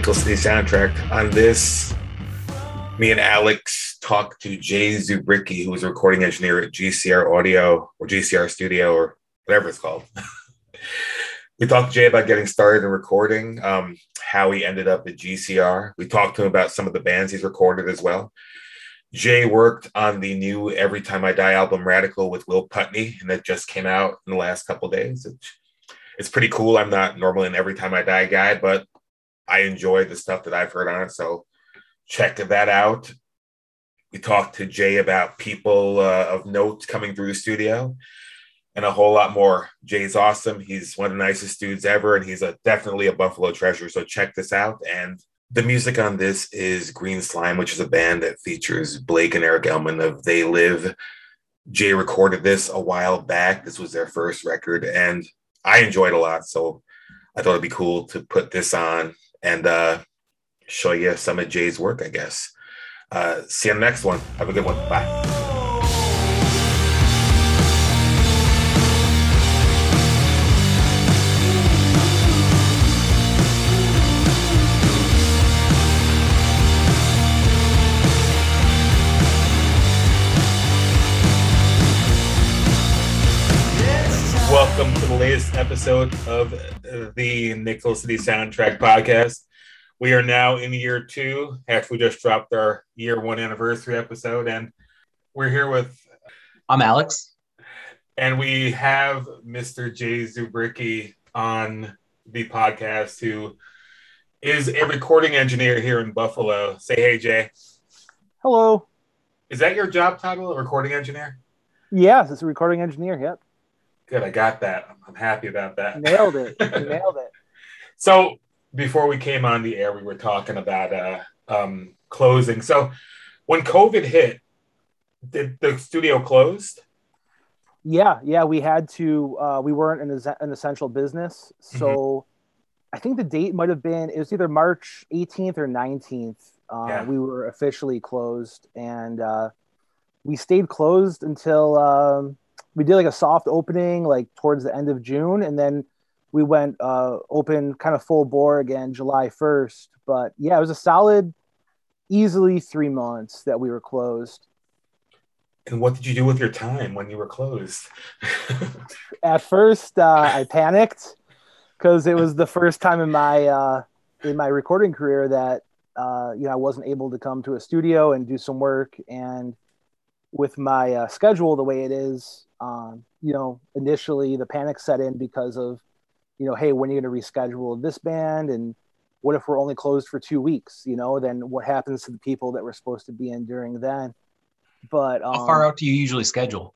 City soundtrack. On this, me and Alex talked to Jay Zubricki, who was a recording engineer at GCR Audio or GCR Studio or whatever it's called. we talked to Jay about getting started in recording, um, how he ended up at GCR. We talked to him about some of the bands he's recorded as well. Jay worked on the new Every Time I Die album Radical with Will Putney, and that just came out in the last couple days. It's, it's pretty cool. I'm not normally an Every Time I Die guy, but I enjoy the stuff that I've heard on it. So check that out. We talked to Jay about people uh, of note coming through the studio and a whole lot more. Jay's awesome. He's one of the nicest dudes ever, and he's a, definitely a Buffalo treasure. So check this out. And the music on this is Green Slime, which is a band that features Blake and Eric Elman of They Live. Jay recorded this a while back. This was their first record, and I enjoyed a lot. So I thought it'd be cool to put this on and uh, show you some of Jay's work, I guess. Uh, see you on the next one. Have a good one. Bye. Latest episode of the Nickel City Soundtrack Podcast. We are now in year two after we just dropped our year one anniversary episode, and we're here with. I'm Alex. And we have Mr. Jay Zubricki on the podcast, who is a recording engineer here in Buffalo. Say hey, Jay. Hello. Is that your job title, a recording engineer? Yes, it's a recording engineer. Yep. Good, I got that. I'm happy about that. Nailed it. nailed it. So before we came on the air, we were talking about uh, um, closing. So when COVID hit, did the studio closed? Yeah, yeah, we had to. Uh, we weren't an, an essential business, so mm-hmm. I think the date might have been it was either March 18th or 19th. Uh, yeah. We were officially closed, and uh, we stayed closed until um, we did like a soft opening like towards the end of June, and then we went uh, open kind of full bore again July 1st. But yeah, it was a solid, easily three months that we were closed. And what did you do with your time when you were closed? At first, uh, I panicked because it was the first time in my uh, in my recording career that uh, you know I wasn't able to come to a studio and do some work. And with my uh, schedule the way it is, um, you know, initially the panic set in because of, you know, hey, when are you going to reschedule this band? And what if we're only closed for two weeks? You know, then what happens to the people that were supposed to be in during then? But um, how far out do you usually schedule?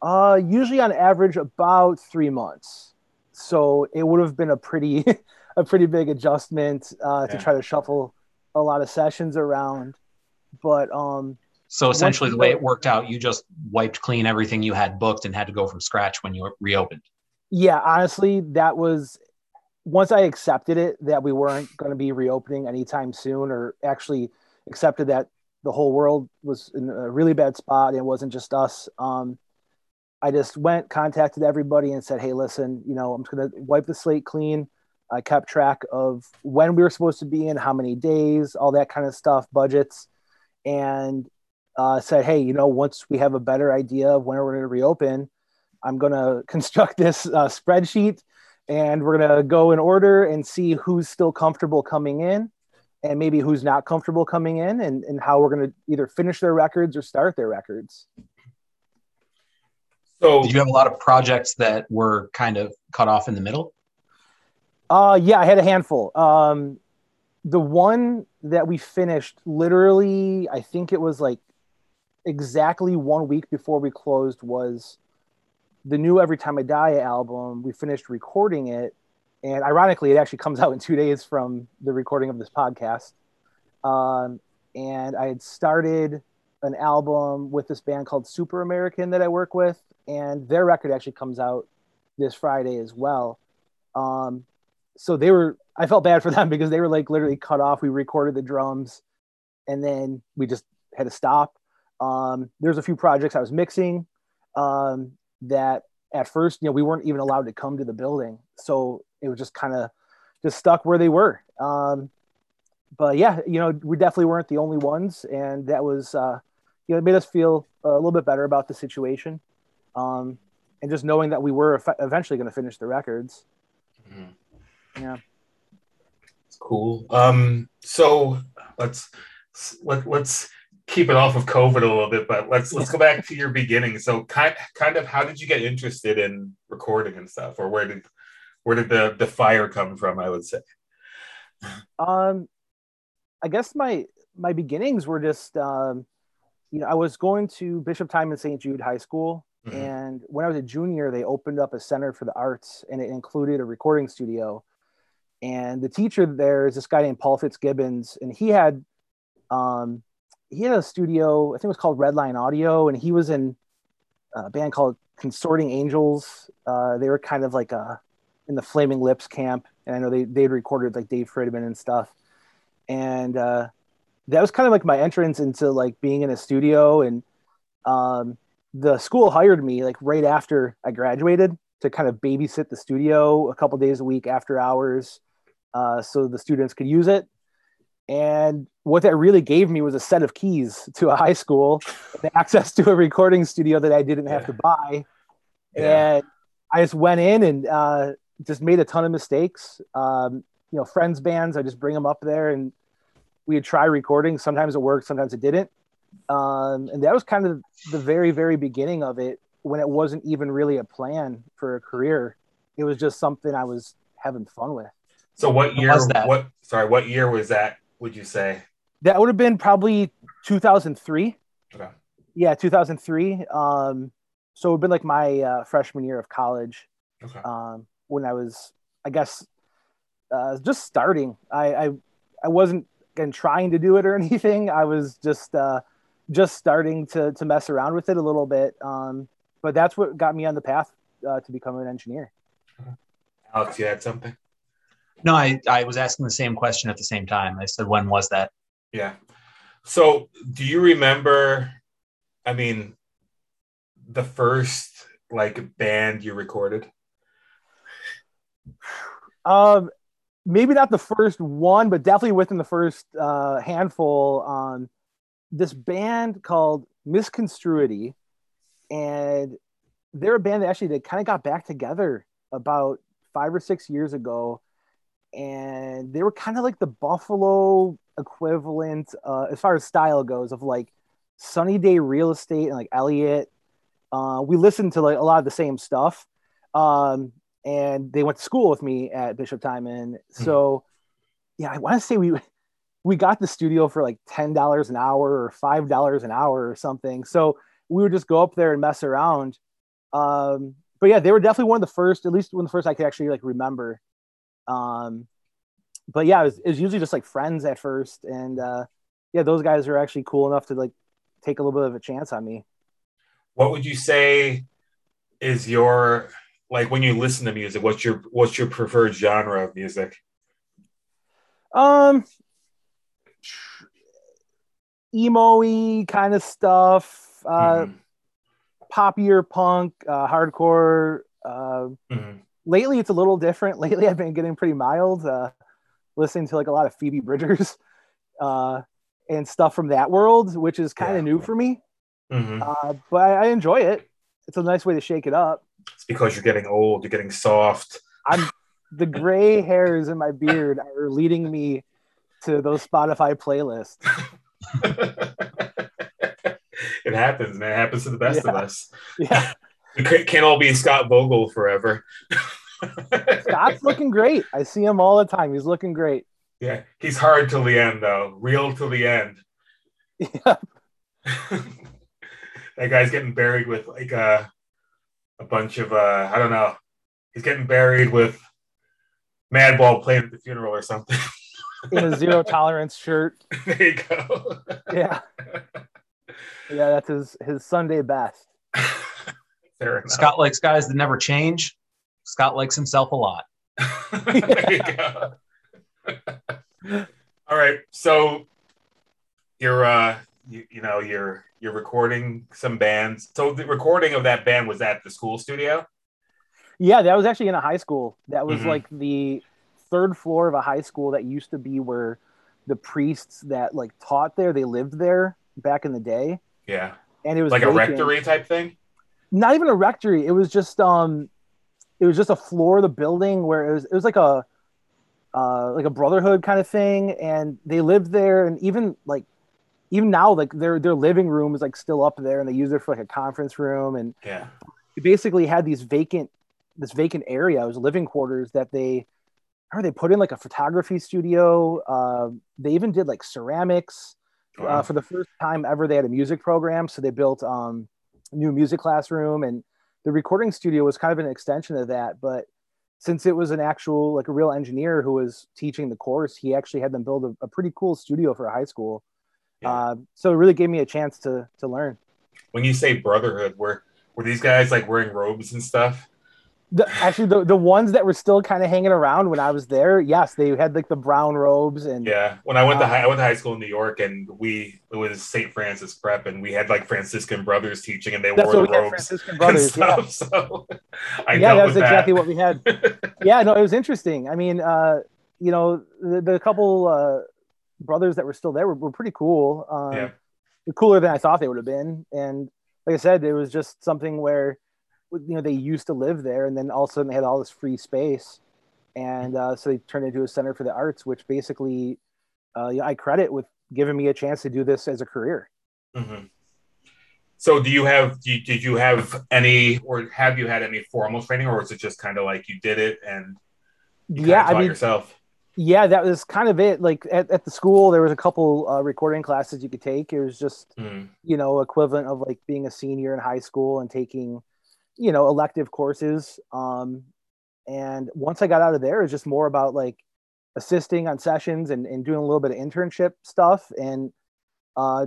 Uh, usually on average about three months. So it would have been a pretty, a pretty big adjustment uh, yeah. to try to shuffle a lot of sessions around. But um, so essentially, the way it worked out, you just wiped clean everything you had booked and had to go from scratch when you reopened. Yeah, honestly, that was once I accepted it that we weren't going to be reopening anytime soon, or actually accepted that the whole world was in a really bad spot and it wasn't just us. Um, I just went, contacted everybody, and said, "Hey, listen, you know, I'm just going to wipe the slate clean." I kept track of when we were supposed to be in, how many days, all that kind of stuff, budgets, and uh, said, hey, you know, once we have a better idea of when we're going to reopen, I'm going to construct this uh, spreadsheet and we're going to go in order and see who's still comfortable coming in and maybe who's not comfortable coming in and, and how we're going to either finish their records or start their records. So, did you have a lot of projects that were kind of cut off in the middle? Uh, yeah, I had a handful. Um, the one that we finished literally, I think it was like exactly one week before we closed was the new Every Time I Die album. We finished recording it, and ironically, it actually comes out in two days from the recording of this podcast. Um, and I had started an album with this band called Super American that I work with, and their record actually comes out this Friday as well. Um, so they were, I felt bad for them because they were like literally cut off. We recorded the drums, and then we just had to stop um, there's a few projects I was mixing um, that at first, you know, we weren't even allowed to come to the building, so it was just kind of just stuck where they were. Um, but yeah, you know, we definitely weren't the only ones, and that was, uh, you know, it made us feel a little bit better about the situation, um, and just knowing that we were eventually going to finish the records. Mhm. Yeah. It's cool. Um, so let's let, let's keep it off of COVID a little bit, but let's let's go back to your beginning. So kind kind of how did you get interested in recording and stuff, or where did where did the the fire come from? I would say. Um, I guess my my beginnings were just, um, you know, I was going to Bishop Timon St. Jude High School, Mhm. and when I was a junior, they opened up a center for the arts, and it included a recording studio. And the teacher there is this guy named Paul Fitzgibbons, and he had, um, he had a studio. I think it was called Redline Audio, and he was in a band called Consorting Angels. Uh, they were kind of like a in the Flaming Lips camp, and I know they they'd recorded like Dave Fridmann and stuff. And uh, that was kind of like my entrance into like being in a studio, and um, the school hired me like right after I graduated to kind of babysit the studio a couple days a week after hours, uh, so the students could use it. And what that really gave me was a set of keys to a high school access to a recording studio that I didn't have Yeah. to buy. Yeah. And I just went in and uh, just made a ton of mistakes. Um, you know, friends bands, I just bring them up there and we would try recording. Sometimes it worked, sometimes it didn't. Um, and that was kind of the very, very beginning of it when it wasn't even really a plan for a career. It was just something I was having fun with. So what year? was that? What sorry? What year was that? Would you say? That would have been probably 2003. Okay. Yeah, 2003. Um, so it would been like my uh, freshman year of college. Okay. um, when I was, I guess, uh, just starting. I, I, I wasn't again trying to do it or anything. I was just, uh, just starting to to mess around with it a little bit. Um, but that's what got me on the path uh, to become an engineer. Alex, you had something? No, I, I was asking the same question at the same time. I said, when was that? Yeah. So, do you remember? I mean, the first like band you recorded? Um, maybe not the first one, but definitely within the first uh, handful. Um, this band called Misconstruity, and they're a band that actually they kind of got back together about five or six years ago, and they were kind of like the Buffalo equivalent uh, as far as style goes of like Sunny Day Real Estate and like Elliott. Uh, we listened to like a lot of the same stuff. Um, and they went to school with me at Bishop Timon. So, yeah, I want to say we we got the studio for like ten dollars an hour or five dollars an hour or something. So we would just go up there and mess around. Um, but yeah, they were definitely one of the first, at least one of the first I could actually like remember. Um, but yeah, it was, it was usually just like friends at first, and uh, yeah, those guys are actually cool enough to like take a little bit of a chance on me. What would you say is your like when you listen to music? What's your what's your preferred genre of music? Um, emo-y kind of stuff, uh, Mhm. poppier punk, uh, hardcore. Uh, Mhm. Lately, it's a little different. Lately, I've been getting pretty mild, uh, listening to like a lot of Phoebe Bridgers uh, and stuff from that world, which is kind of Yeah. new for me. Mhm. Uh, but I, I enjoy it. It's a nice way to shake it up. It's because you're getting old. You're getting soft. I'm the gray hairs in my beard are leading me to those Spotify playlists. it happens, man. It happens to the best of us. Yeah. We can't all be Scott Vogel forever. Scott's looking great. I see him all the time. He's looking great. yeah, he's hard till the end, though. Real till the end. Yeah. that guy's getting buried with like a a bunch of uh I don't know. He's getting buried with Madball playing at the funeral or something. In a zero tolerance shirt. there you go. Yeah. Yeah, that's his his Sunday best. Fair enough. Scott likes guys that never change. Scott likes himself a lot. there you go. All right, so you're uh you, you know you're you're recording some bands. So the recording of that band was at the school studio. Yeah, that was actually in a high school. That was Mhm. like the third floor of a high school that used to be where the priests that like taught there they lived there back in the day Yeah. and it was Like a rectory type thing? not even a rectory it was just um it was just a floor of the building where it was it was like a uh like a brotherhood kind of thing. And they lived there. And even like even now like their their living room is like still up there. And they use it for like a conference room. And Yeah. it basically had these vacant this vacant area. It was living quarters that they or they put in like a photography studio. Uh, they even did like ceramics uh, for the first time ever. They had a music program. So they built um, a new music classroom. And the recording studio was kind of an extension of that but since it was an actual like a real engineer who was teaching the course he actually had them build a, a pretty cool studio for a high school Yeah. uh, so it really gave me a chance to to learn when you say brotherhood, were were these guys like wearing robes and stuff? The, actually the, the ones that were still kind of hanging around when i was there yes they had like the brown robes and Yeah. When I went to Uh, high, I went to high school in New York, and we it was St. Francis Prep, and we had like Franciscan brothers teaching, and they that's wore what the we had robes franciscan and brothers yeah. So I yeah that was exactly what we had yeah no it was interesting i mean uh you know the, the couple uh brothers that were still there were, were pretty cool um Yeah. cooler than i thought they would have been and like i said it was just something where you know they used to live there and then all of a sudden they had all this free space and uh, so they turned into a center for the arts which basically uh, i credit with giving me a chance to do this as a career Mhm. So, do you have? Do you, did you have any, or have you had any formal training, or was it just kind of like you did it and you yeah i mean yourself? yeah that was kind of it like at, at the school there was a couple uh, recording classes you could take it was just Mhm. you know equivalent of like being a senior in high school and taking you know elective courses um and once i got out of there it was just more about like assisting on sessions and, and doing a little bit of internship stuff and uh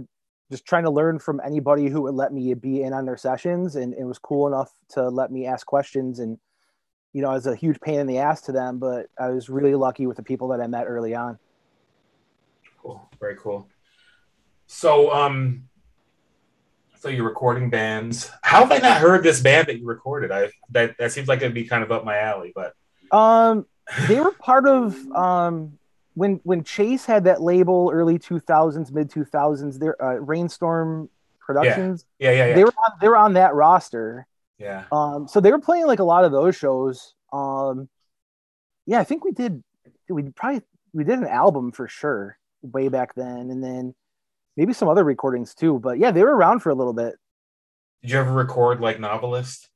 just trying to learn from anybody who would let me be in on their sessions and it was cool enough to let me ask questions and you know, I was a huge pain in the ass to them, but I was really lucky with the people that I met early on. Cool. Very cool. So, um, so you're recording bands. How have I not heard this band that you recorded? I that that seems like it'd be kind of up my alley, but Um, they were part of um when when Chase had that label early 2000s, mid 2000s. Their uh, Rainstorm Productions. yeah, yeah, yeah, They were on, they were on that roster. yeah. Um, so they were playing like a lot of those shows. Um, yeah, I think we did. We probably we did an album for sure way back then, and then maybe some other recordings too. But yeah, they were around for a little bit. Did you ever record like Novelist?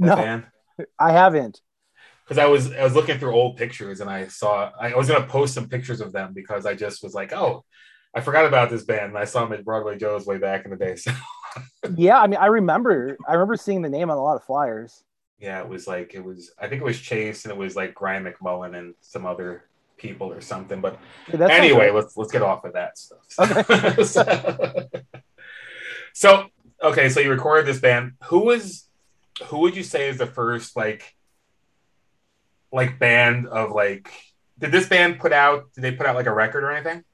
that No, band? I haven't. because I was I was looking through old pictures and I saw I was gonna post some pictures of them because I just was like, oh, I forgot about this band. And I saw them at Broadway Joe's way back in the day. So Yeah, I mean, I remember. I remember seeing the name on a lot of flyers. yeah, it was like it was I think it was Chase and it was like Brian McMullen and some other people or something. But Yeah, anyway, let's let's get off of that stuff. so, so, okay, so you recorded this band. Who was who would you say is the first like like band of like did this band put out did they put out like a record or anything?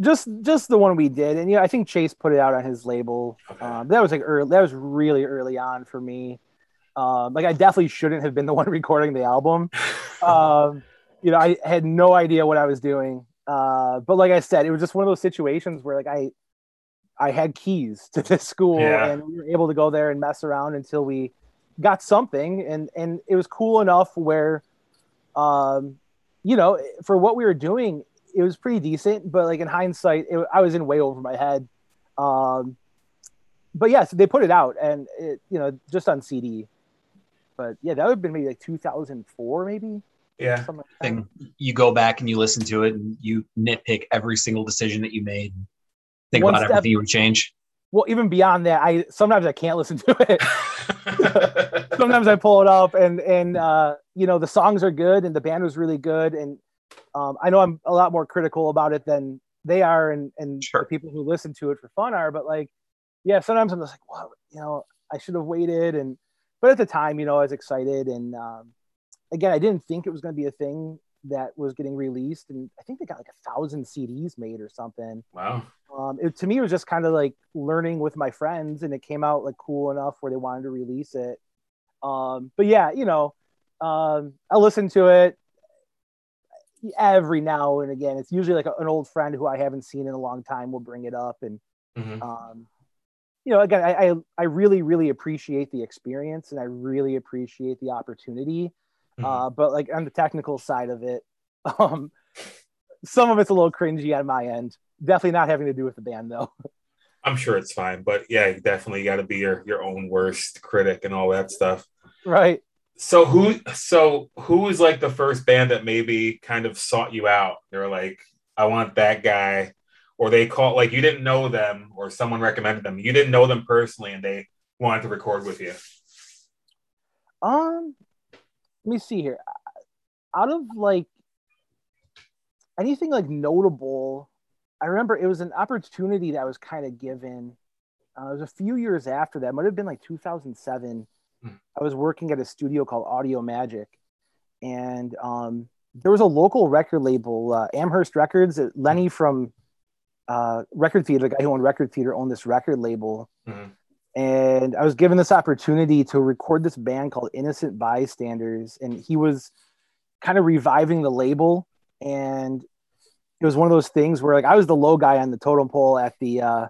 just just the one we did, and yeah, I think Chase put it out on his label. Okay. Um, that was like early. That was really early on for me. Um, like I definitely shouldn't have been the one recording the album. um, you know, I had no idea what I was doing. Uh, but like I said, it was just one of those situations where like I, I had keys to this school Yeah. and we were able to go there and mess around until we got something. And, and it was cool enough where, um, you know, for what we were doing, it was pretty decent, but like in hindsight, it, I was in way over my head. Um, but yes, they put it out and it, you know, just on CD. But yeah, that would have been maybe like 2004, maybe yeah. like. Thing you go back and you listen to it and you nitpick every single decision that you made. Think One about step- everything you would change. Well, even beyond that, I sometimes I can't listen to it. sometimes I pull it up and and uh, you know the songs are good and the band was really good and um, I know I'm a lot more critical about it than they are and and Sure. the people who listen to it for fun are. But like, yeah, sometimes I'm just like, well, you know, I should have waited and but at the time, you know, I was excited and um, again, I didn't think it was going to be a thing that was getting released and I think they got like a thousand CDs made or something wow. um, it, to me it was just kind of like learning with my friends and it came out like cool enough where they wanted to release it um, but yeah you know um, i listened to it every now and again, it's usually like a, an old friend who I haven't seen in a long time will bring it up, and Mhm. um, you know, again, I, I I really really appreciate the experience and I really appreciate the opportunity. Mhm. Uh, but like on the technical side of it, um, some of it's a little cringy on my end. Definitely not having to do with the band though. I'm sure it's fine, but yeah, you definitely got to be your your own worst critic and all that stuff. right. So who so who was like the first band that maybe kind of sought you out? They were like, I want that guy, or they called like you didn't know them, or someone recommended them. You didn't know them personally, and they wanted to record with you. Um, let me see here. Out of like anything like notable, I remember it was an opportunity that was kind of given. Uh, it was a few years after that. It might have been like 2007. Hmm. I was working at a studio called Audio Magic, and um, there was a local record label, uh, Amherst Records. Lenny from uh, Record Theater, the guy who owned Record Theater, owned this record label Mhm. And I was given this opportunity to record this band called Innocent Bystanders, and he was kind of reviving the label, and it was one of those things where like I was the low guy on the totem pole at the uh,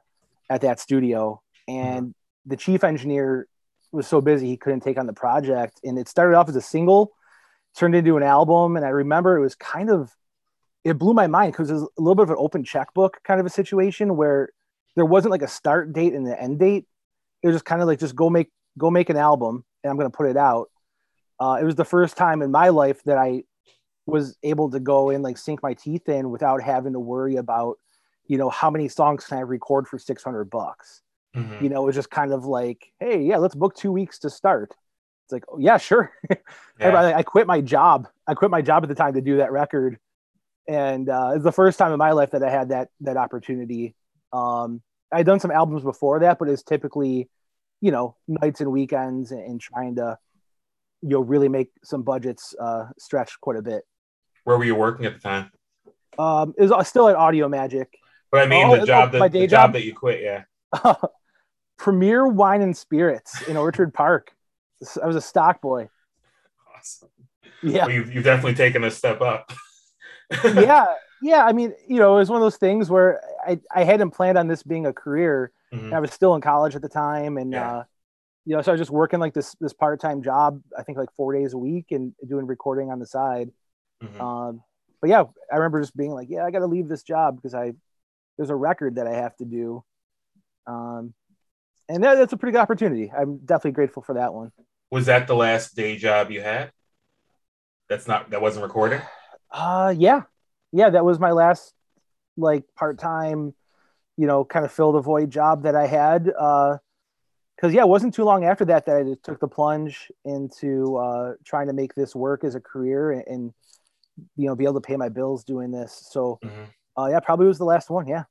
at that studio, and the chief engineer was so busy he couldn't take on the project, and it started off as a single, turned into an album, and I remember it was kind of it blew my mind because it was a little bit of an open checkbook kind of a situation where there wasn't like a start date and an end date it was just kind of like just go make go make an album and i'm going to put it out. Uh, it was the first time in my life that i was able to go and like sink my teeth in without having to worry about you know how many songs can i record for 600 bucks? Mhm. you know it was just kind of like hey yeah let's book two weeks to start. It's like oh, yeah sure. Yeah. I, I quit my job. I quit my job at the time to do that record. And uh, it's the first time in my life that i had that that opportunity. Um, i'd done some albums before that but it's typically you know nights and weekends and, and trying to you know really make some budgets uh, stretch quite a bit Where were you working at the time? um, it was still at audio magic But I mean, Oh, the job my that day the job job? that you quit. Yeah. premier wine and spirits in orchard park i was a stock boy Awesome. yeah Well, you've, you've definitely taken a step up. yeah yeah i mean you know it was one of those things where i, I hadn't planned on this being a career Mhm. I was still in college at the time, and Yeah. uh, you know, so I was just working like this this part time job. I think like four days a week, and doing recording on the side. Mhm. Um, but yeah, I remember just being like, yeah, I got to leave this job because I there's a record that I have to do. Um, and that, that's a pretty good opportunity. I'm definitely grateful for that one. Was that the last day job you had? That's not that wasn't recording. Uh, yeah, yeah, that was my last like part time, you know, kind of fill the void job that I had. Uh, because yeah, it wasn't too long after that that I just took the plunge into uh, trying to make this work as a career and, and you know be able to pay my bills doing this. So Mhm. uh, yeah, probably was the last one. Yeah,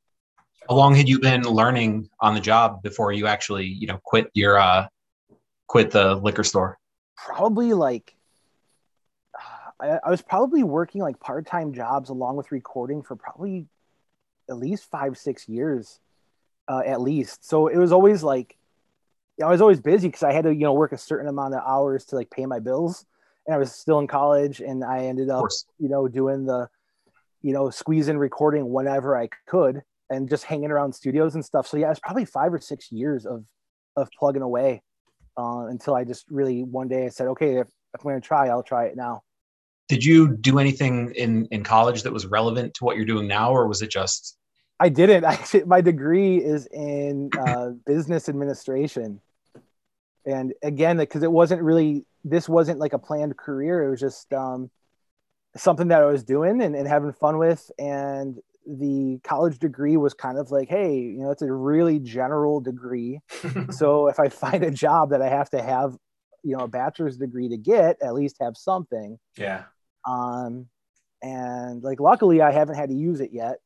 How long had you been learning on the job before you actually, you know, quit your uh quit the liquor store? probably like I, I was probably working like part time jobs along with recording for probably at least five six years, uh, at least. So it was always like I was always busy because I had to you know work a certain amount of hours to like pay my bills, and I was still in college, and I ended up you know doing the you know squeeze in recording whenever I could and just hanging around studios and stuff. So yeah, it's probably five or six years of of plugging away uh, until I just really one day I said, okay, if, if I'm going to try, I'll try it now. Did you do anything in in college that was relevant to what you're doing now, or was it just I didn't. Actually, my degree is in uh, business administration, and again, because it wasn't really this wasn't like a planned career. It was just um, something that I was doing and, and having fun with, and the college degree was kind of like, hey, you know, it's a really general degree. so if I find a job that I have to have, you know, a bachelor's degree to get, at least have something. yeah. Um, and like, luckily, I haven't had to use it yet.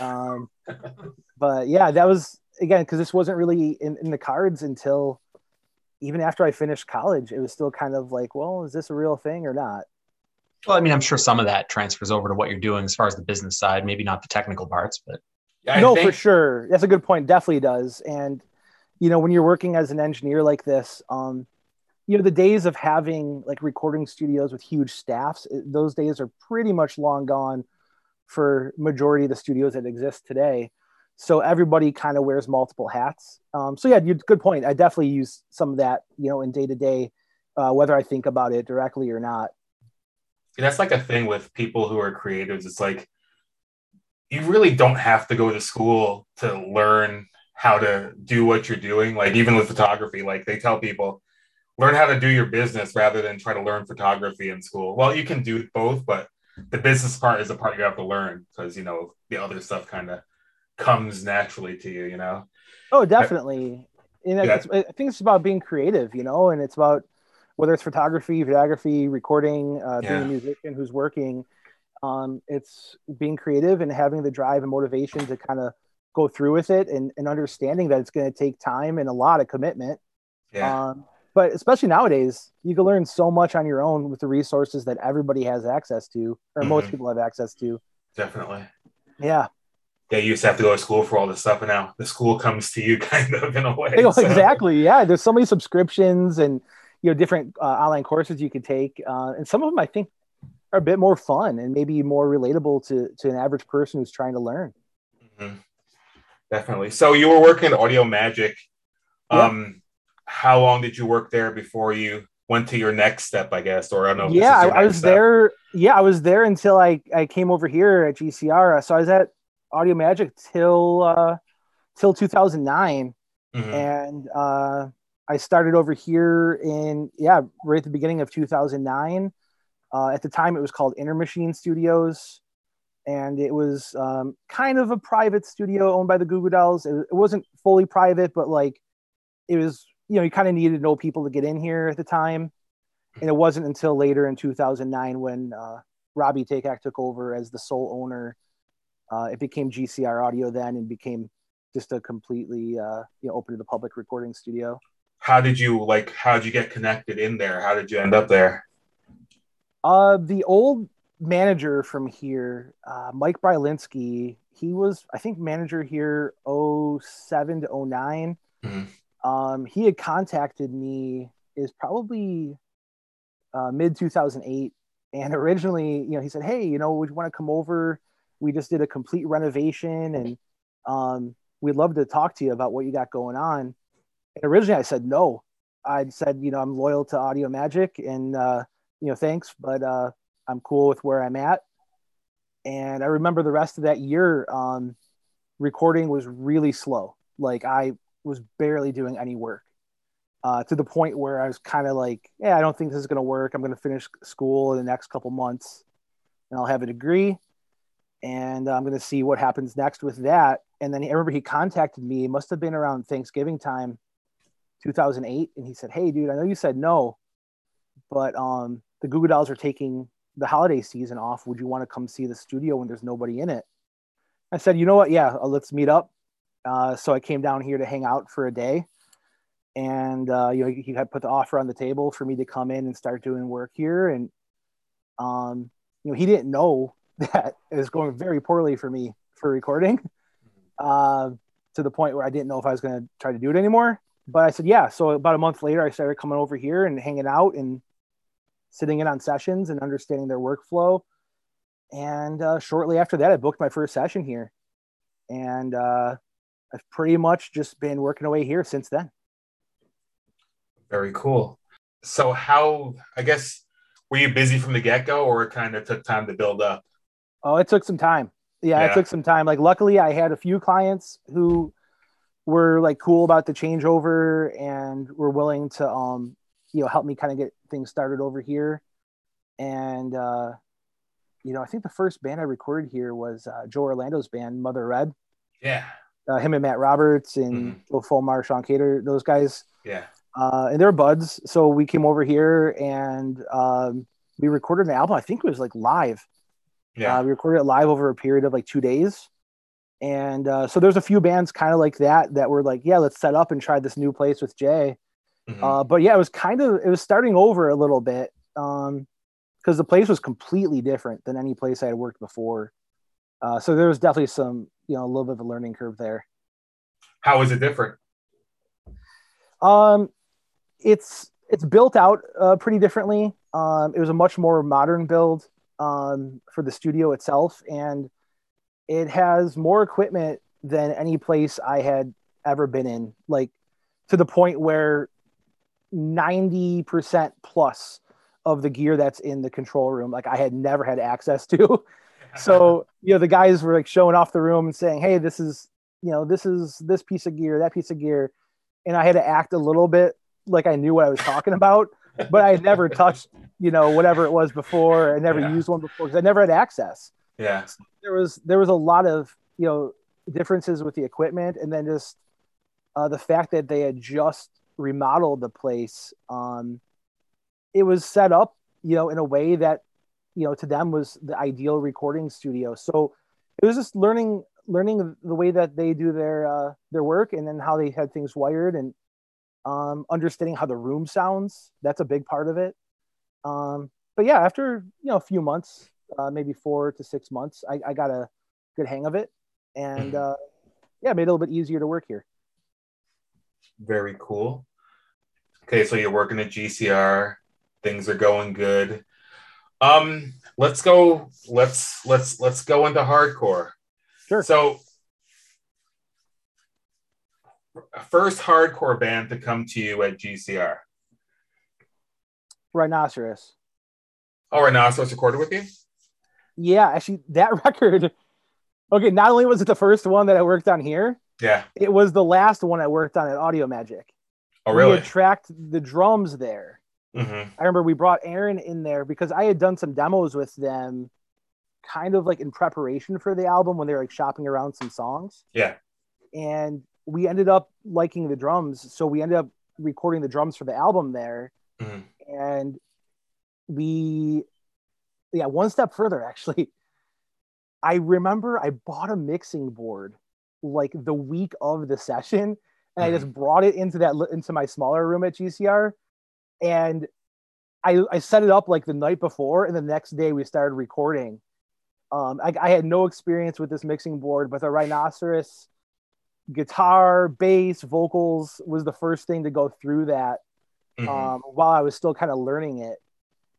Um, but yeah, that was again because this wasn't really in, in the cards until even after I finished college. It was still kind of like, well, is this a real thing or not? well, I mean, I'm sure some of that transfers over to what you're doing as far as the business side, maybe not the technical parts, but I no, think, for sure. That's a good point. Definitely does. And you know, when you're working as an engineer like this, um, you know the days of having like recording studios with huge staffs those days are pretty much long gone for majority of the studios that exist today. So everybody kind of wears multiple hats. Um, so yeah good point. I definitely use some of that you know in day to day whether i think about it directly or not. That's like a thing with people who are creatives. It's like you really don't have to go to school to learn how to do what you're doing. Like even with photography like they tell people learn how to do your business rather than try to learn photography in school. Well, you can do both, but the business part is the part you have to learn because you know the other stuff kind of comes naturally to you. You know. Oh, definitely. And yeah. I think it's about being creative, you know, and it's about whether it's photography, videography, recording, uh, being yeah. a musician who's working. Um, it's being creative and having the drive and motivation to kind of go through with it and, and understanding that it's going to take time and a lot of commitment. Yeah. Um, but especially nowadays you can learn so much on your own with the resources that everybody has access to or mm-hmm. most people have access to. Definitely. Yeah. Yeah you used to have to go to school for all this stuff and now the school comes to you kind of in a way so. exactly. Yeah there's so many subscriptions and you know different uh, online courses you can take uh, and some of them i think are a bit more fun and maybe more relatable to to an average person who's trying to learn. Mm-hmm. definitely. So you were working at audio magic. Um how long did you work there before you went to your next step, I guess, or I don't know. Yeah, I, I, was step. there. Yeah, I was there until I, I came over here at GCR. So I was at Audio Magic till uh, till 2009, mm-hmm. and uh, I started over here in yeah right at the beginning of 2009. Uh, at the time, it was called Inner Machine Studios, and it was um, kind of a private studio owned by the Goo Goo Dolls. It, it wasn't fully private, but like it was you know, you kind of needed to know people to get in here at the time. And it wasn't until later in 2009 when uh, Robby Takac took over as the sole owner. Uh, it became GCR Audio then and became just a completely uh, you know open to the public recording studio. How did you like? How did you get connected in there? How did you end up there? Uh, the old manager from here, uh, Mike Brylinski, he was I think manager here 07 to 9 mm-hmm. Um, he had contacted me is probably uh, mid 2008, and originally, you know, he said, "Hey, you know, would you want to come over? We just did a complete renovation, and um, we'd love to talk to you about what you got going on." And originally, I said no. I said, you know, I'm loyal to Audio Magic, and uh, you know, thanks, but uh, I'm cool with where I'm at. And I remember the rest of that year, um, recording was really slow. Like I was barely doing any work uh, to the point where I was kind of like, yeah, I don't think this is going to work. I'm going to finish school in the next couple months and I'll have a degree and I'm going to see what happens next with that. And then I remember he contacted me, it must have been around Thanksgiving time, 2008. And he said, Hey dude, I know you said no, but um, the Goo Goo Dolls are taking the holiday season off. Would you want to come see the studio when there's nobody in it? I said, you know what? Yeah, uh, let's meet up. Uh, so I came down here to hang out for a day. And, uh, you know, he, had put the offer on the table for me to come in and start doing work here. And, um, you know, he didn't know that it was going very poorly for me for recording uh, to the point where I didn't know if I was going to try to do it anymore. But I said, yeah. So about a month later, I started coming over here and hanging out and sitting in on sessions and understanding their workflow. And uh, shortly after that, I booked my first session here. And uh, I've pretty much just been working away here since then. Very cool. So, how, I guess, were you busy from the get go or it kind of took time to build up? Oh, it took some time. Yeah, yeah, it took some time. Like, luckily, I had a few clients who were like cool about the changeover and were willing to, um, you know, help me kind of get things started over here. And, uh, you know, I think the first band I recorded here was uh, Joe Orlando's band, Mother Red. Yeah uh, him and Matt Roberts and mm-hmm. Joe Fulmar, Sean Cater, those guys. Yeah. Uh, and they're buds. So we came over here and um, we recorded an album. I think it was like live. Yeah. Uh, we recorded it live over a period of like two days. And uh, so there's a few bands kind of like that that were like, yeah, let's set up and try this new place with Jay. Mm-hmm. Uh, but yeah, it was kind of it was starting over a little bit because um, the place was completely different than any place I had worked before. Uh, so there was definitely some you know a little bit of a learning curve there. How is it different? Um, it's it's built out uh, pretty differently. Um, it was a much more modern build um, for the studio itself, and it has more equipment than any place I had ever been in. Like to the point where ninety percent plus of the gear that's in the control room, like I had never had access to. So you know, the guys were like showing off the room and saying, "Hey, this is you know, this is this piece of gear, that piece of gear," and I had to act a little bit like I knew what I was talking about, but I had never touched, you know, whatever it was before. I never Yeah. used one before because I never had access. Yeah. There was there was a lot of you know differences with the equipment, and then just uh, the fact that they had just remodeled the place. Um, it was set up, you know, in a way that you know to them was the ideal recording studio. So it was just learning learning the way that they do their uh, their work, and then how they had things wired, and um, understanding how the room sounds. That's a big part of it. Um, but yeah, after you know a few months, uh, maybe four to six months, I, I got a good hang of it, and uh, yeah, made it a little bit easier to work here. Very cool. Okay, so you're working at GCR. Things are going good. Um, let's go. Let's let's let's go into hardcore. Sure. So, first hardcore band to come to you at GCR. Rhinoceros. Oh, Rhinoceros recorded with you. Yeah, actually, that record. Okay, not only was it the first one that I worked on here, Yeah. it was the last one I worked on at Audio Magic. Oh, We really? had tracked the drums there. Hmm I remember we brought Aaron in there because I had done some demos with them, kind of like in preparation for the album when they were like shopping around some songs. Yeah. And we ended up liking the drums, so we ended up recording the drums for the album there. Mhm. And we, yeah, one step further actually. I remember I bought a mixing board like the week of the session, and I just brought it into that into my smaller room at GCR, and I I set it up like the night before, and the next day we started recording. Um, I, I had no experience with this mixing board, but the rhinoceros guitar, bass, vocals was the first thing to go through that Mhm. um, while I was still kind of learning it.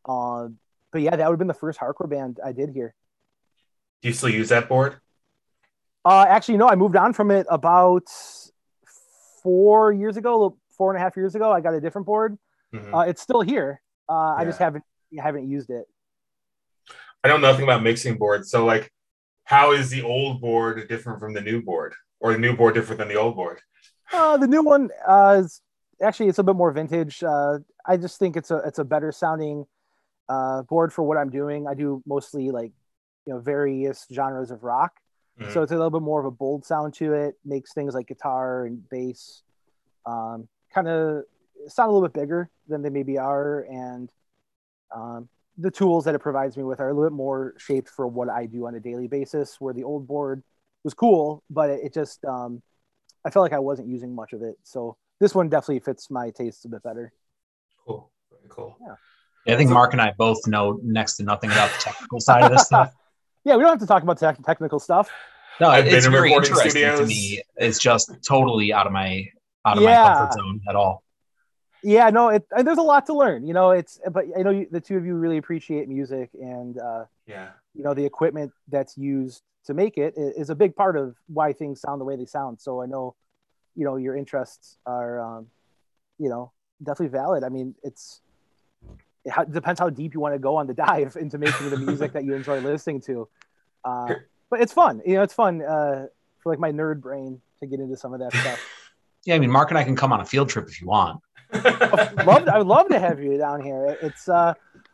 Um, but yeah, that would have been the first hardcore band I did here. Do you still use that board? Uh, actually, no, I moved on from it about four years ago, four and a half years ago. I got a different board. Mhm. Uh, it's still here. Uh, I just haven't haven't used it. I know nothing about mixing boards. So, like, how is the old board different from the new board, or the new board different than the old board? Uh, the new one uh, is actually it's a bit more vintage. Uh, I just think it's a it's a better sounding uh, board for what I'm doing. I do mostly like you know various genres of rock, Mhm. so it's a little bit more of a bold sound to it. Makes things like guitar and bass um, kind of sound a little bit bigger than they maybe are, and um, the tools that it provides me with are a little bit more shaped for what I do on a daily basis. Where the old board was cool, but it, it just um, I felt like I wasn't using much of it. So this one definitely fits my tastes a bit better. Cool. Very cool. Yeah, I think Mark and I both know next to nothing about the technical side of this stuff. Yeah, we don't have to talk about tech technical stuff. No, I've been it's in very recording interesting to me. It's just totally out of my out of Yeah. my comfort zone at all. Yeah, no, it, and there's a lot to learn. You know, it's but I know you, the two of you really appreciate music, and uh, Yeah. you know the equipment that's used to make it is a big part of why things sound the way they sound. So I know, you know, your interests are, um, you know, definitely valid. I mean, it's it depends how deep you want to go on the dive into making the music that you enjoy listening to. Uh, but it's fun. You know, it's fun uh, for like my nerd brain to get into some of that stuff. Yeah, I mean, Mark and I can come on a field trip if you want. love, I would love to have you down here. It's uh,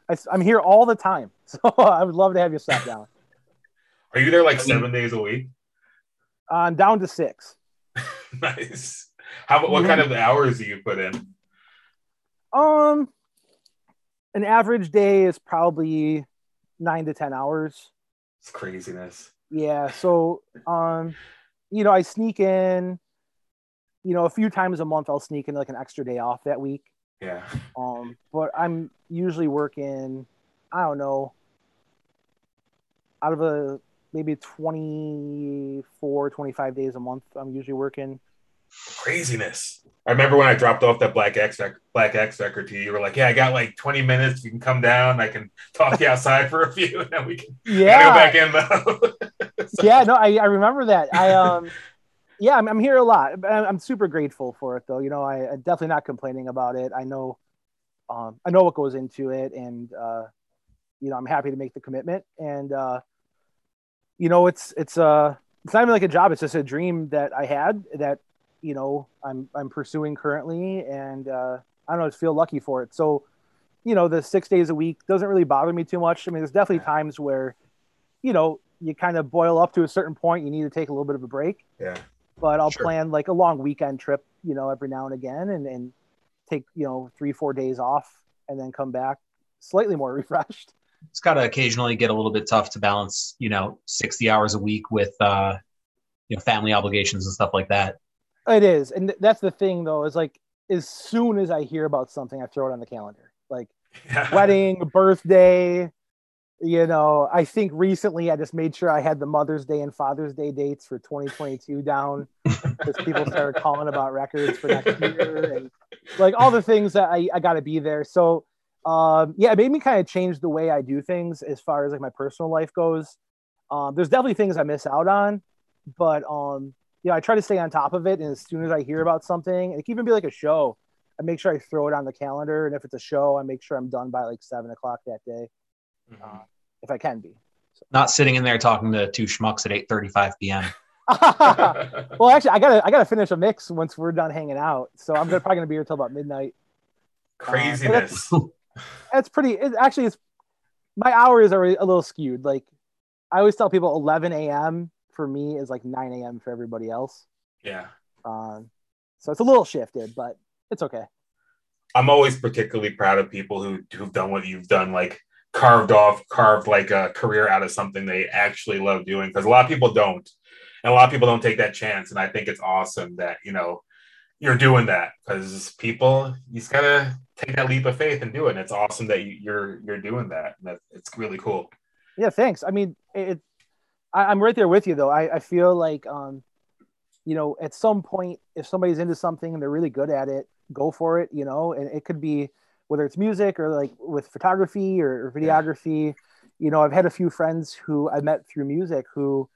I, am here all the time, so I would love to have you stop down. Are you there like seven days a week? I'm down to six. nice. How about what kind of hours do you put in? Um, an average day is probably nine to ten hours. It's craziness. Yeah. So, um, you know, I sneak in, you know, a few times a month. I'll sneak in like an extra day off that week. Yeah. Um, but I'm usually working. I don't know. Out of a maybe 24, 25 days a month, I'm usually working. Craziness. I remember when I dropped off that black X black X record to you. You were like, "Yeah, I got like 20 minutes. You can come down. I can talk you outside for a few, and then we can yeah go back in though." so, yeah, no, I, I remember that. I um, yeah, I'm, I'm here a lot. I'm, super grateful for it though. You know, I, I'm definitely not complaining about it. I know, um, I know what goes into it, and uh, you know, I'm happy to make the commitment. And uh, you know, it's it's uh, it's not even like a job. It's just a dream that I had that you know I'm I'm pursuing currently, and uh, I don't know, just feel lucky for it. So, you know, the six days a week doesn't really bother me too much. I mean, there's definitely times where, you know, you kind of boil up to a certain point. You need to take a little bit of a break. Yeah. But I'll Sure. plan like a long weekend trip, you know, every now and again, and and take you know three four days off, and then come back slightly more refreshed. It's got to occasionally get a little bit tough to balance, you know, 60 hours a week with, uh, you know, family obligations and stuff like that. It is, and th- that's the thing though. Is like as soon as I hear about something, I throw it on the calendar. Like wedding, birthday. You know, I think recently I just made sure I had the Mother's Day and Father's Day dates for 2022 down because people started calling about records for next year and like all the things that I, I got to be there. So, um, yeah, it made me kind of change the way I do things as far as like my personal life goes. Um, there's definitely things I miss out on, but um, you know, I try to stay on top of it. And as soon as I hear about something, it can even be like a show, I make sure I throw it on the calendar. And if it's a show, I make sure I'm done by like seven o'clock that day, Mhm. if I can be. Not sitting in there talking to two schmucks at 8:35 p.m. well, actually, I gotta I gotta finish a mix once we're done hanging out. So I'm gonna, probably gonna be here till about midnight. Craziness. That's pretty. It, actually, it's my hours are a little skewed. Like I always tell people, 11 a.m. for me is like 9 a.m. for everybody else. yeah. Um, so it's a little shifted, but it's okay. I'm always particularly proud of people who who've done what you've done, like carved off, carved like a career out of something they actually love doing. Because a lot of people don't, and a lot of people don't take that chance. And I think it's awesome that you know you're doing that because people you just gotta take that leap of faith and do it. And it's awesome that you, you're you're doing that. And that it's really cool. Yeah, thanks. I mean, it. I, I'm right there with you, though. I, I feel like, um, you know, at some point, if somebody's into something and they're really good at it, go for it. You know, and it could be whether it's music or like with photography or, videography. You know, I've had a few friends who I met through music who,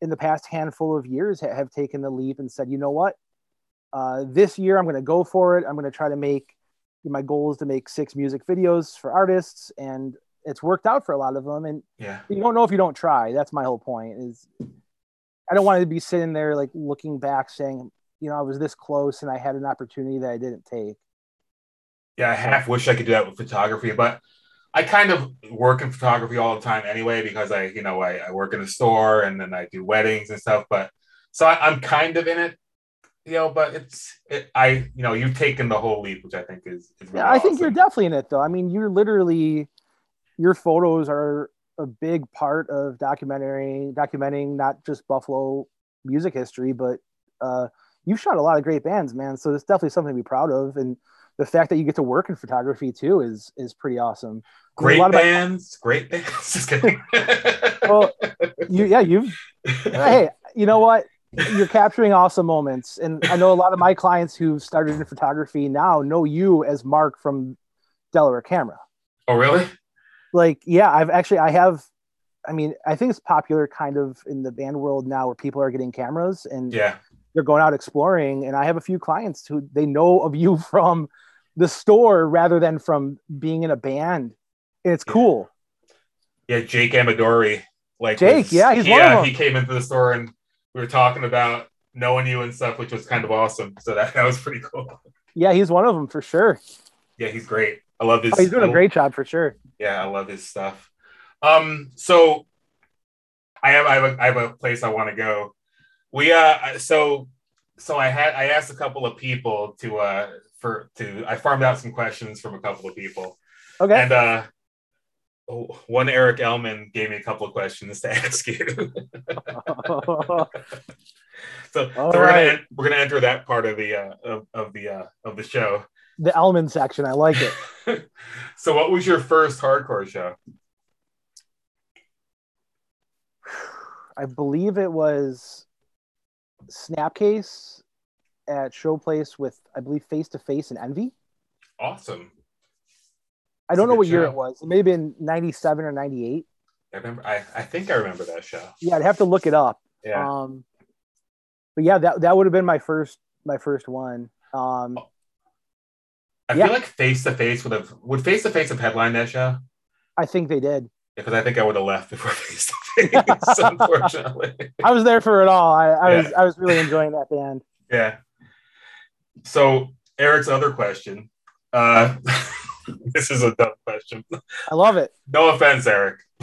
in the past handful of years, ha- have taken the leap and said, you know what, uh, this year I'm going to go for it. I'm going to try to make my goal is to make six music videos for artists, and it's worked out for a lot of them. And Yeah. you don't know if you don't try. That's my whole point. Is I don't want to be sitting there like looking back saying, you know, I was this close and I had an opportunity that I didn't take. Yeah, I half wish I could do that with photography, but I kind of work in photography all the time anyway because I, you know, I, I work in a store and then I do weddings and stuff. But so I, I'm kind of in it, you know. But it's, it, I, you know, you've taken the whole leap, which I think is, is really Yeah, I think you're definitely in it though. I mean, you're literally your photos are a big part of documentary documenting not just Buffalo music history, but uh, you've shot a lot of great bands, man. So it's definitely something to be proud of. And the fact that you get to work in photography too is is pretty awesome. I mean, a great of my- bands, great bands. Just kidding. Well, you yeah you've hey you know what you're capturing awesome moments and i know a lot of my clients who've started in photography now know you as mark from delaware camera oh, really? like yeah i've actually i have i mean i think it's popular kind of in the band world now where people are getting cameras and Yeah. they're going out exploring and i have a few clients who they know of you from the store rather than from being in a band and it's Yeah. cool Yeah, Jake Amadori. Like Jake, was- yeah, he's one yeah, of them. he came into the store and we were talking about knowing you and stuff, which was kind of awesome. So that, that was pretty cool. yeah he's one of them for sure Yeah, he's great. I love his. oh, he's doing a great job for sure Yeah, I love his stuff. Um, so I have I have a, I have a place I want to go. We uh, so so I had I asked a couple of people to uh for to I farmed out some questions from a couple of people, okay and uh, one Eric Elman gave me a couple of questions to ask you. so we're right. gonna we're gonna enter that part of the uh, of, of the uh, of the show. the Elman section. I like it. so, what was your first hardcore show? I believe it was Snapcase at Showplace with I believe Face to Face and Envy. Awesome. I don't know what year it was. It may have been '97 or '98. I remember. I, I think I remember that show. Yeah, I'd have to look it up. Yeah. Um, but yeah, that that would have been my first my first one. Um, I yeah. feel like Face to Face would have would Face to Face have headlined that show I think they did. because I think I would have left before Face to Face. unfortunately. I was there for it all. I, I was I was really enjoying that band. Yeah. So Eric's other question. Uh, this is a dumb question. I love it. No offense, Eric.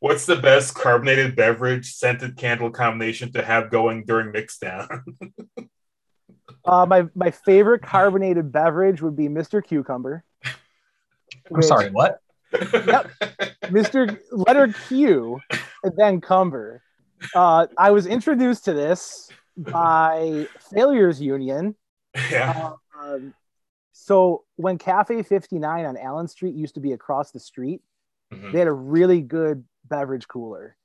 What's the best carbonated beverage scented candle combination to have going during mixdown? Uh, my my favorite carbonated beverage would be Mr. Cucumber. I'm sorry, what? Yep, Mr. Letter Q and then Cumber. Uh, I was introduced to this by Failures Union. yeah. Um, so when Cafe 59 on Allen Street used to be across the street, Mhm. they had a really good beverage cooler.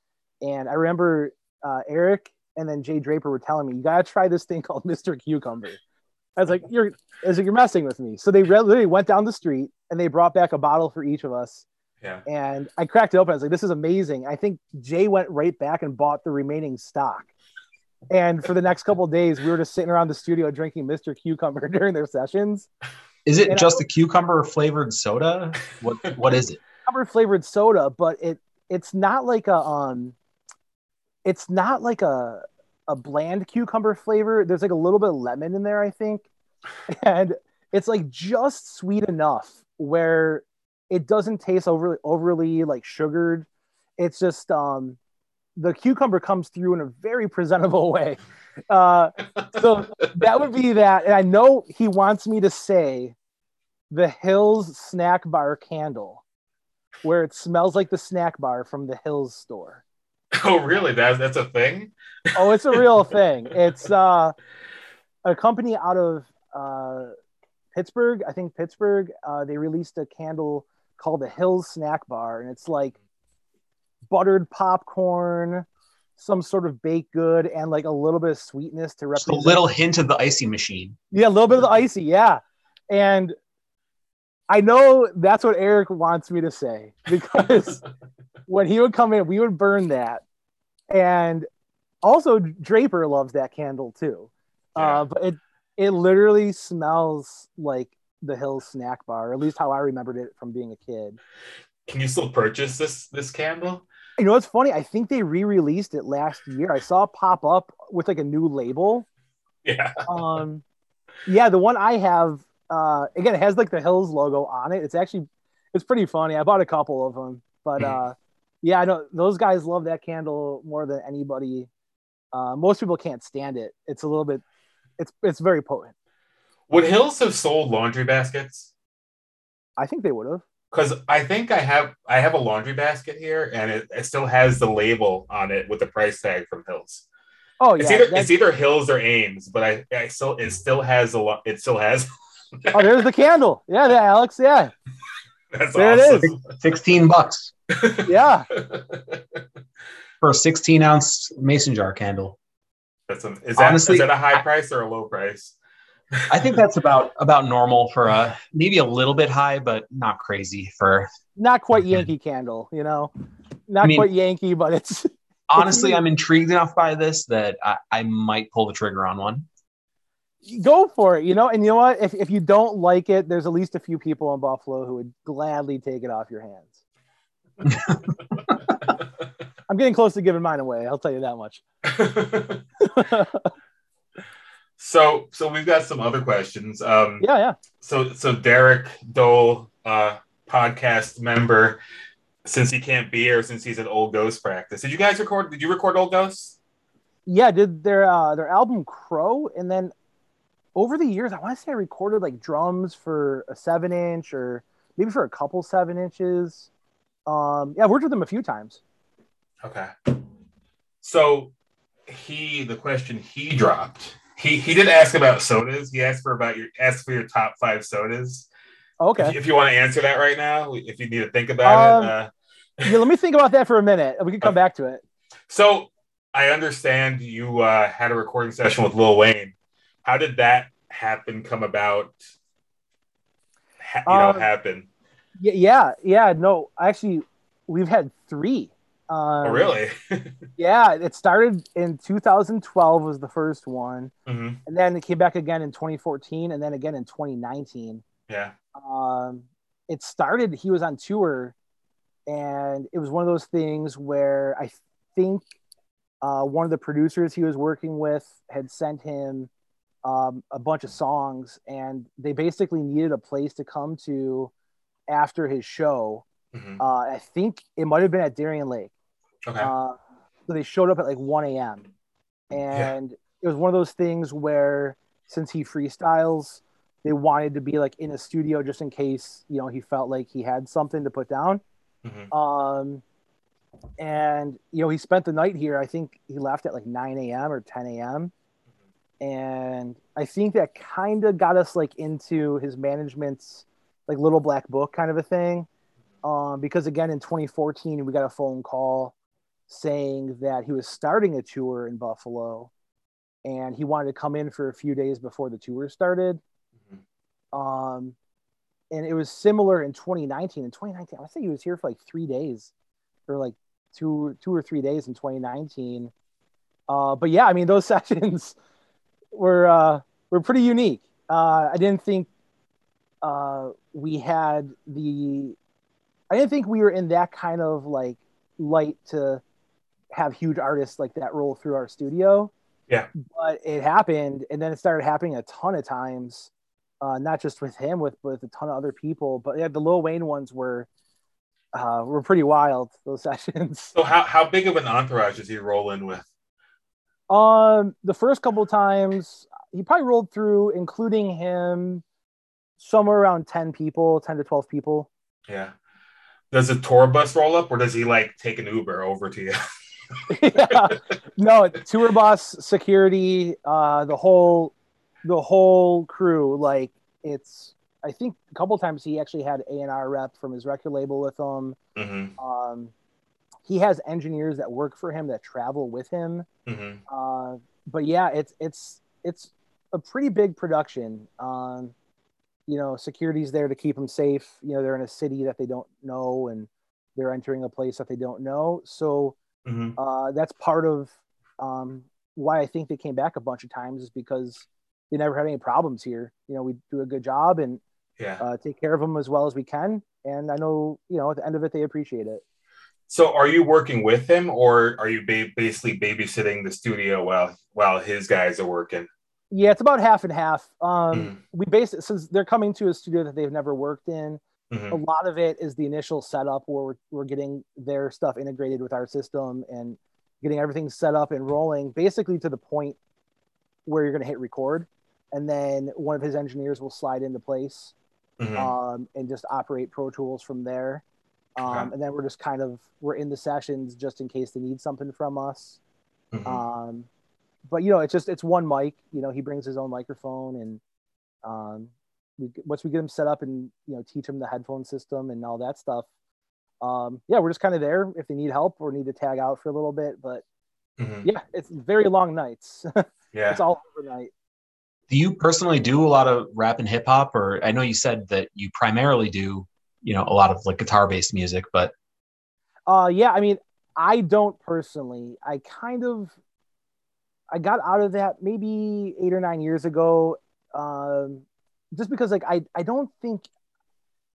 And I remember uh, Eric and then Jay Draper were telling me, you gotta try this thing called Mr. Cucumber. I was like, you're, I was like, you're messing with me. So they re- literally went down the street and they brought back a bottle for each of us. Yeah. And I cracked it open. I was like, this is amazing. I think Jay went right back and bought the remaining stock. And for the next couple of days, we were just sitting around the studio drinking Mr. Cucumber during their sessions. Is it And just a cucumber flavored soda? What what is it? Cucumber flavored soda, but it it's not like a um it's not like a a bland cucumber flavor. There's like a little bit of lemon in there, I think. And it's like just sweet enough where it doesn't taste overly overly like sugared. It's just um the cucumber comes through in a very presentable way. Uh so that would be that. And I know he wants me to say the Hills snack bar candle, where it smells like the snack bar from the Hills store. Oh, really? That's that's a thing. Oh, it's a real thing. It's uh, a company out of uh, Pittsburgh, I think Pittsburgh. Uh, they released a candle called the Hills Snack Bar, and it's like buttered popcorn, some sort of baked good, and like a little bit of sweetness to Just a little hint of the ICEE machine. Yeah, a little bit of the ICEE, yeah. And I know that's what Eric wants me to say because when he would come in, we would burn that. And also Draper loves that candle too. Yeah. Uh, but it it literally smells like the Hills snack bar, at least how I remembered it from being a kid. Can you still purchase this this candle? You know what's funny? I think they re-released it last year. I saw it pop up with like a new label. Yeah. um yeah the one i have uh again it has like the hills logo on it it's actually it's pretty funny i bought a couple of them but uh yeah i know those guys love that candle more than anybody uh most people can't stand it it's a little bit it's it's very potent Would Hills have sold laundry baskets? i think they would have Because I think I have I have a laundry basket here, and it, it still has the label on it with the price tag from Hills. oh It's yeah either that's- it's either Hills or Ames, but I, I still it still has a lot. It still has. oh there's the candle yeah there alex yeah That's There it awesome. 16 bucks yeah for a 16 ounce mason jar candle. That's a, is that Honestly, is that a high I- price or a low price? I think that's about about normal for a maybe a little bit high, but not crazy for not quite yankee candle you know not I mean- quite yankee but it's honestly, I'm intrigued enough by this that I, I might pull the trigger on one. go for it, you know. And you know what? If, if you don't like it, there's at least a few people in Buffalo who would gladly take it off your hands. I'm getting close to giving mine away. I'll tell you that much. so so we've got some other questions. Um, yeah, yeah. So so Derek Dole, uh, podcast member, since he can't be here, since he's at Old Ghost practice. Did you guys record? Did you record Old Ghost? Yeah, did their uh, their album Crow, and then over the years, I want to say I recorded like drums for a seven inch or maybe for a couple seven inches. Um, yeah, I've worked with them a few times. Okay. So he the question he dropped. He he did ask about sodas. He asked for about your asked for your top five sodas. Okay, If, if you want to answer that right now, if you need to think about Um, it. Uh, yeah, let me think about that for a minute. We can come back to it. so I understand you uh, had a recording session with Lil Wayne. How did that happen? Come about? Ha- you know, Um, happen. Yeah, yeah, yeah. No, actually, we've had three. Um, oh, really? Yeah, it started in 2012 was the first one, hmm and then it came back again in 2014, and then again in 2019. Yeah. Um, it started. He was on tour, and it was one of those things where I think uh, one of the producers he was working with had sent him um, a bunch of songs, and they basically needed a place to come to after his show. hmm Uh, I think it might have been at Darien Lake. Okay. Uh, so they showed up at like 1 a.m. And it was one of those things where since he freestyles, they wanted to be like in a studio just in case, you know, he felt like he had something to put down. Mhm. Um, and, you know, he spent the night here. I think he left at like 9 a.m. or 10 a.m. And I think that kind of got us like into his management's like little black book kind of a thing. Um, because again, in 2014, we got a phone call saying that he was starting a tour in Buffalo and he wanted to come in for a few days before the tour started. Mhm. Um, and it was similar in 2019. In 2019, I think he was here for like three days or like two, two or three days in 2019. Uh, but yeah, I mean, those sessions were, uh, were pretty unique. Uh, I didn't think, uh, we had the, I didn't think we were in that kind of like light to have huge artists like that roll through our studio. Yeah. But it happened, and then it started happening a ton of times, uh, not just with him, with with a ton of other people. But yeah, the Lil Wayne ones were uh, were pretty wild. Those sessions. So how how big of an entourage does he roll in with? Um, the first couple times he probably rolled through, including him, somewhere around ten people, ten to twelve people. Yeah. Does a tour bus roll up, or does he like take an Uber over to you? yeah. No, tour bus, security, uh, the whole, the whole crew. Like it's, I think a couple times he actually had A and R rep from his record label with him. hmm Um, he has engineers that work for him that travel with him. hmm Uh, but yeah, it's it's it's a pretty big production. Um, you know, security's there to keep them safe. You know, they're in a city that they don't know, and they're entering a place that they don't know. So hmm uh, that's part of um, why I think they came back a bunch of times is because they never had any problems here. You know, we do a good job and Yeah. uh, take care of them as well as we can. And I know, you know, at the end of it, they appreciate it. So are you working with him, or are you ba- basically babysitting the studio while while his guys are working? Yeah, it's about half and half. Um, Mhm. We base it since they're coming to a studio that they've never worked in. Mhm. A lot of it is the initial setup where we're, we're getting their stuff integrated with our system and getting everything set up and rolling, basically to the point where you're going to hit record, and then one of his engineers will slide into place Mhm. um, and just operate Pro Tools from there. Um, Okay. And then we're just kind of we're in the sessions just in case they need something from us. Mhm. Um, but you know, it's just it's one mic. You know, he brings his own microphone, and um, we, once we get them set up and you know teach them the headphone system and all that stuff. Um, yeah, we're just kind of there if they need help or need to tag out for a little bit. But Mhm. yeah, it's very long nights. Yeah. it's all overnight. Do you personally do a lot of rap and hip hop, or I know you said that you primarily do, you know, a lot of like guitar based music, but Uh, yeah, I mean, I don't personally. I kind of, I got out of that maybe eight or nine years ago, um, just because like I I don't think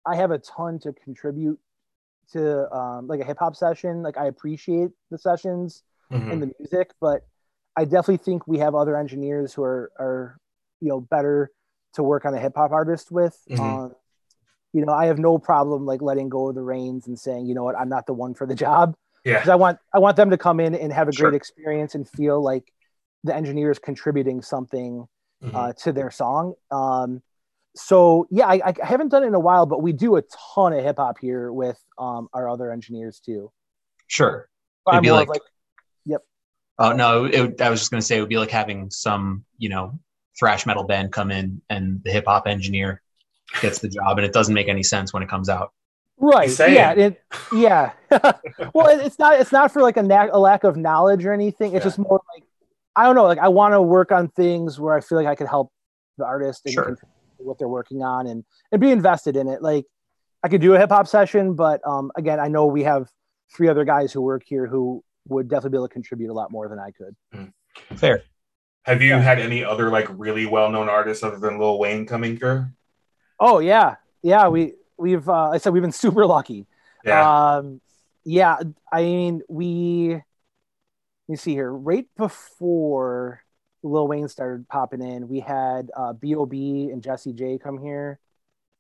I have a ton to contribute to um, like a hip hop session. Like I appreciate the sessions Mhm. and the music, but I definitely think we have other engineers who are are you know better to work on a hip hop artist with. Mhm. Um, you know, I have no problem like letting go of the reins and saying, you know what, I'm not the one for the job Yeah. because I want I want them to come in and have a Sure. great experience and feel like the engineer is contributing something Mhm. uh, to their song. Um, so yeah, I, I haven't done it in a while, but we do a ton of hip hop here with um, our other engineers too. sure. I'm It'd be more of, like- Oh no, it, would- I was just gonna say it would be like having some, you know, thrash metal band come in and the hip hop engineer gets the job, and it doesn't make any sense when it comes out. right yeah it, yeah well it- it's not it's not for like a, na- a lack of knowledge or anything it's Yeah. just more like i don't know like i want to work on things where i feel like i could help the artist and Sure. What they're working on and and be invested in it like i could do a hip-hop session but um again i know we have three other guys who work here who would definitely be able to contribute a lot more than i could Fair. Have you Yeah. had any other like really well-known artists other than Lil Wayne coming through? oh yeah yeah we we've uh like i said we've been super lucky Yeah. Um, yeah, I mean, we let me see here. Right before Lil Wayne started popping in, we had uh, B.O.B. and Jessie J come here.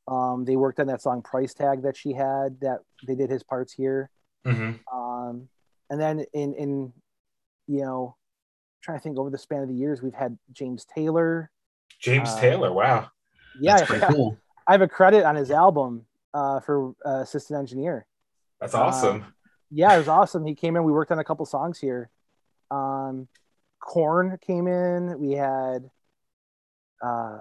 Um, they worked on that song "Price Tag" that she had. That they did his parts here. hmm Um, and then in in you know, trying to think over the span of the years, we've had James Taylor. James uh, Taylor. Wow. Yeah, That's pretty cool. I have a credit on his album uh, for uh, assistant engineer. That's awesome. yeah, it was awesome. He came in. We worked on a couple songs here. Um, Korn came in. We had, uh,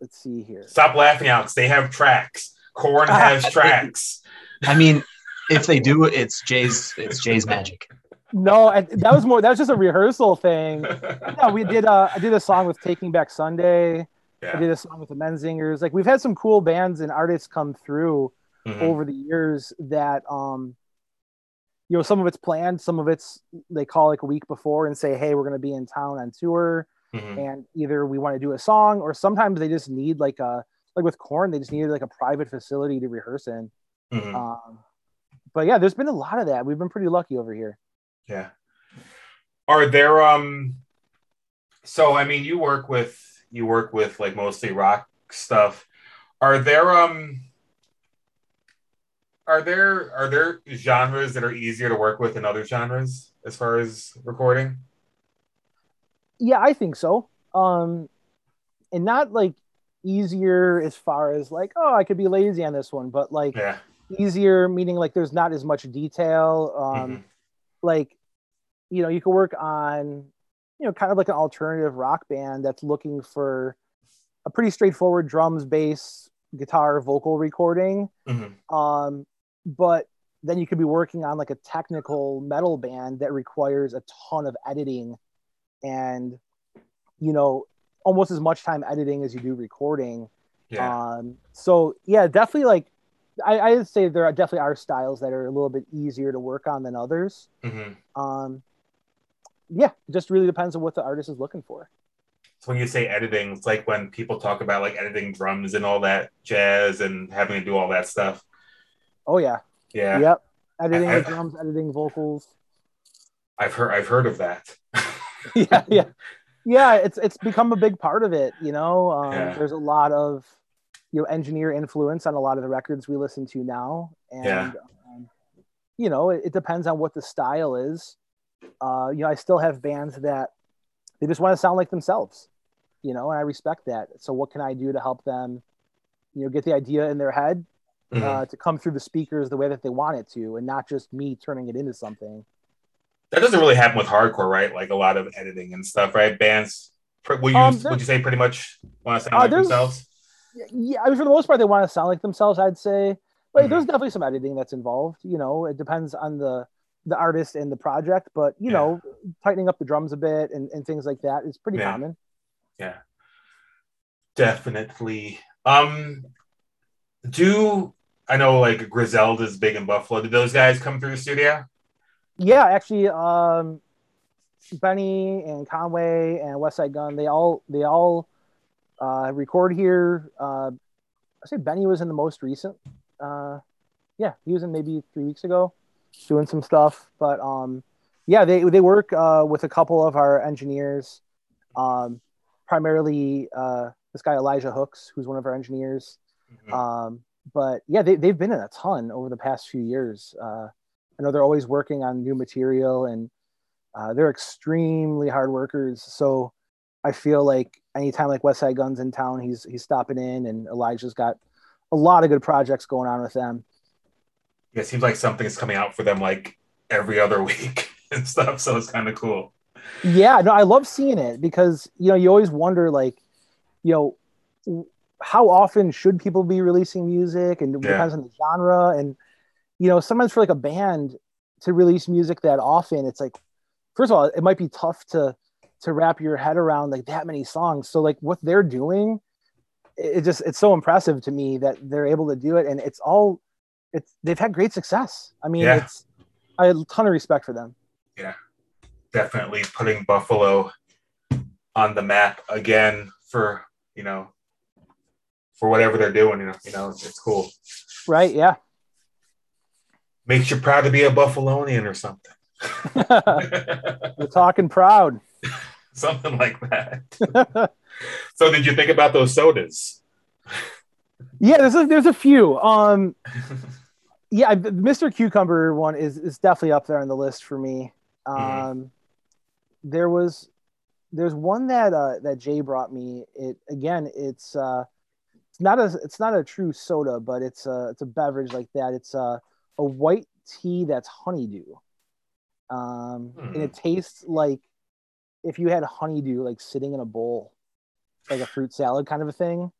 let's see here. Stop laughing, Alex. They have tracks. Korn has tracks. I mean, if they do, it's Jay's. It's Jay's magic. No, I, that was more. That was just a rehearsal thing. Yeah, we did. Uh, I did a song with Taking Back Sunday. I did a song with the Menzingers. Like we've had some cool bands and artists come through Mhm. over the years that um you know some of it's planned some of it's they call like a week before and say hey we're going to be in town on tour Mhm. and either we want to do a song or sometimes they just need like a like with Korn they just needed like a private facility to rehearse in Mhm. um but yeah there's been a lot of that we've been pretty lucky over here Yeah. Are there um so I mean you work with you work with like mostly rock stuff. Are there um are there are there genres that are easier to work with than other genres as far as recording? yeah i think so um and not like easier as far as like oh i could be lazy on this one but like Yeah. easier meaning like there's not as much detail um Mhm. like you know you could work on you know kind of like an alternative rock band that's looking for a pretty straightforward drums bass guitar vocal recording Mhm. um but then you could be working on like a technical metal band that requires a ton of editing and you know almost as much time editing as you do recording Yeah. um, so yeah, definitely like I, I would say there are definitely are styles that are a little bit easier to work on than others. Mhm. Um, yeah, it just really depends on what the artist is looking for. So when you say editing, it's like when people talk about like editing drums and all that jazz and having to do all that stuff. Oh yeah, Yeah. yep. Editing I- the drums, editing vocals. I've heard I've heard of that. yeah, yeah, yeah. It's it's become a big part of it. You know, um, Yeah. there's a lot of you know engineer influence on a lot of the records we listen to now, and Yeah. um, you know it, it depends on what the style is. Uh, you know, I still have bands that they just want to sound like themselves. You know, and I respect that. So, what can I do to help them? You know, get the idea in their head Mhm. uh, to come through the speakers the way that they want it to, and not just me turning it into something. that doesn't really happen with hardcore, right? Like a lot of editing and stuff, right? Bands will you Um, would you say pretty much want to sound Uh, like themselves? yeah, I mean, for the most part, they want to sound like themselves. I'd say, but Mhm. there's definitely some editing that's involved. You know, it depends on the the artist and the project, but you Yeah. know, tightening up the drums a bit and, and things like that is pretty Yeah. common. Yeah. Definitely. Um do I know like Griselda's big in Buffalo. Did those guys come through the studio? Yeah, actually, um, Benny and Conway and Westside Gunn, they all they all uh, record here. Uh, I say Benny was in the most recent. Uh, yeah, he was in maybe three weeks ago, doing some stuff. But um, yeah, they they work uh, with a couple of our engineers, um, primarily uh, this guy Elijah Hooks, who's one of our engineers. Mhm. Um, but yeah, they, they've been in a ton over the past few years. Uh, I know they're always working on new material and uh, they're extremely hard workers. So I feel like anytime like Westside Gunn's in town, he's he's stopping in, and Elijah's got a lot of good projects going on with them. Yeah, it seems like something's coming out for them like every other week and stuff. So it's kind of cool. Yeah, no, I love seeing it because you know you always wonder like, you know, how often should people be releasing music and it Yeah. depends on the genre and you know sometimes for like a band to release music that often it's like first of all it might be tough to to wrap your head around like that many songs so like what they're doing it it just it's so impressive to me that they're able to do it and it's all it's they've had great success i mean Yeah. it's i have a ton of respect for them Yeah. Definitely putting Buffalo on the map again for you know for whatever they're doing. You know, you know, it's, it's cool. right yeah Makes you proud to be a Buffalonian or something. we're talking proud something like that. so, did you think about those sodas? yeah there's a, there's a few um yeah the mr cucumber one is is definitely up there on the list for me um Mhm. there was there's one that uh that jay brought me it again it's uh it's not a it's not a true soda but it's a it's a beverage like that it's a a white tea that's honeydew um and it tastes like if you had honeydew like sitting in a bowl like a fruit salad kind of a thing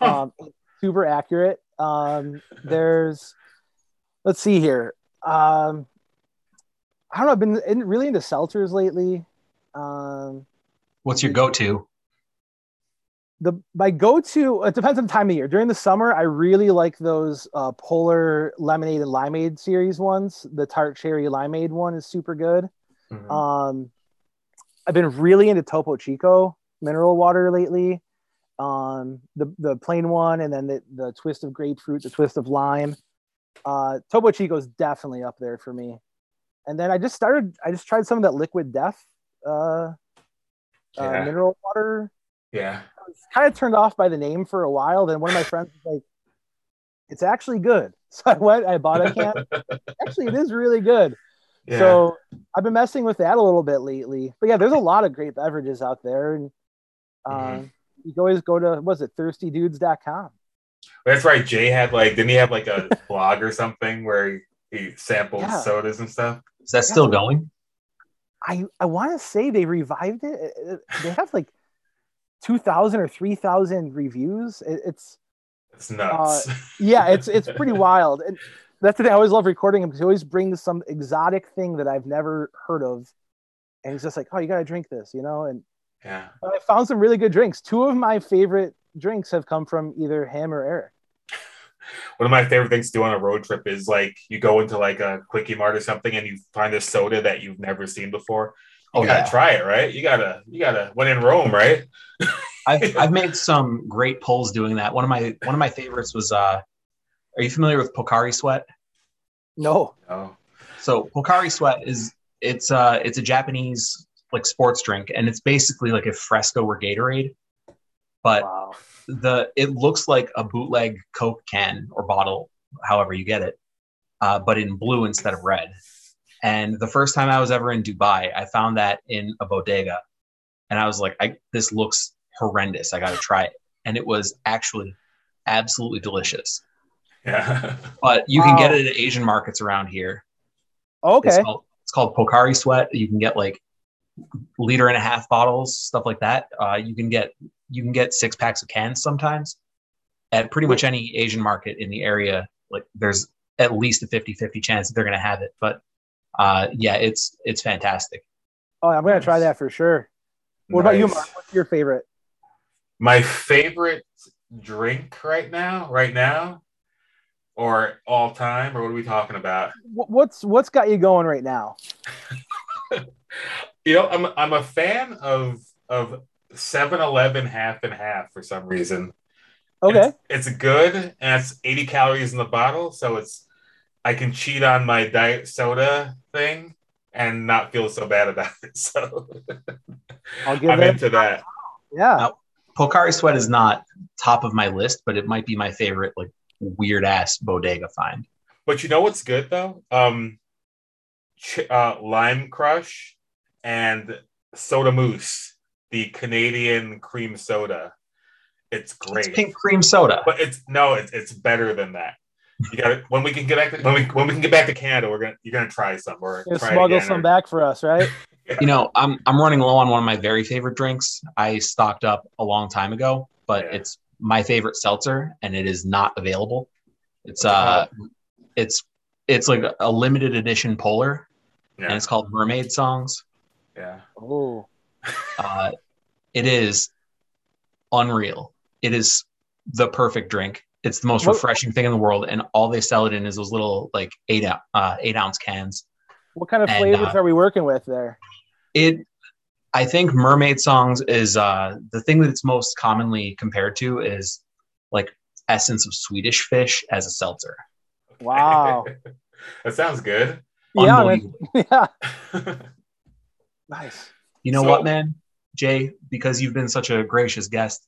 um, super accurate. Um, there's, let's see here. Um, I don't know. I've been in, really into seltzers lately. Um, What's your go-to? The my go-to it depends on the time of year. During the summer, I really like those uh, Polar Lemonade and Limeade series ones. The Tart Cherry Limeade one is super good. Mhm. Um, I've been really into Topo Chico mineral water lately. Um, the the plain one, and then the, the twist of grapefruit, the twist of lime. Uh, Topo Chico is definitely up there for me. And then I just started. I just tried some of that Liquid Death uh, uh, Yeah. mineral water. yeah. I was kind of turned off by the name for a while. Then one of my friends was like, "It's actually good." So I went. I bought a can. actually, it is really good. Yeah. So I've been messing with that a little bit lately. But yeah, there's a lot of great beverages out there. And um, Mhm. you can always go to, was it thirstydudes.com? That's right. Jay had like, didn't he have like a blog or something where he, he sampled Yeah. sodas and stuff? Is that still going? I, I want to say they revived it. It- it- They have like 2,000 or 3,000 reviews. It, it's, It's nuts. Uh, yeah, it's, it's pretty wild. And that's the thing. I always love recording him because he always brings some exotic thing that I've never heard of. And he's just like, oh, you got to drink this, you know? And yeah. I found some really good drinks. Two of my favorite drinks have come from either him or Eric. One of my favorite things to do on a road trip is like you go into like a quickie mart or something and you find a soda that you've never seen before. You Oh, gotta yeah. try it, right? You gotta, you gotta. When in Rome, right? I've I've made some great pulls doing that. One of my one of my favorites was uh are you familiar with Pocari Sweat? No. Oh, So Pocari Sweat is it's uh it's a Japanese like sports drink and it's basically like a Fresco or Gatorade, but Wow. the it looks like a bootleg Coke can or bottle, however you get it, uh, but in blue instead of red. And the first time I was ever in Dubai, I found that in a bodega, and I was like, I, "This looks horrendous. I got to try it." And it was actually absolutely delicious. yeah. But you can get it at Asian markets around here. Okay. It's called, it's called Pocari Sweat. You can get like liter and a half bottles, stuff like that. Uh, you can get you can get six packs of cans sometimes at pretty much any Asian market in the area. Like there's at least a 50-50 chance that they're going to have it. But uh, yeah, it's it's fantastic. Oh, I'm going to try that for sure. What about you, Mark? What's your favorite? My favorite drink right now, right now, or all time, or what are we talking about? What's what's got you going right now? You know, I'm I'm a fan of of 7-Eleven half and half for some reason. Okay. It's, it's good and it's 80 calories in the bottle, so it's I can cheat on my diet soda thing and not feel so bad about it. So I'll give I'm it. into that. Yeah. Pocari Sweat is not top of my list, but it might be my favorite like weird ass bodega find. But you know what's good though? Um, ch- uh, Lime Crush and Soda Moose, the Canadian cream soda. It's great. It's pink cream soda. But it's no, it's it's better than that. You got to when we can get back to, when we when we can get back to Canada, we're gonna you're gonna try some or try smuggle some or- back for us, right? you know, I'm I'm running low on one of my very favorite drinks. I stocked up a long time ago, but Yeah. it's my favorite seltzer, and it is not available. It's What's uh, it's it's like a limited edition polar, and it's called Mermaid Songs. Yeah. Oh, Uh, it is unreal. It is the perfect drink. It's the most What- refreshing thing in the world, and all they sell it in is those little like eight uh, eight ounce cans. what kind of And, flavors uh, are we working with there? It, I think, Mermaid Songs is uh, the thing that it's most commonly compared to is like essence of Swedish fish as a seltzer. Wow. that sounds good. Yeah, man. Yeah, nice. You know So- what, man? Jay, because you've been such a gracious guest,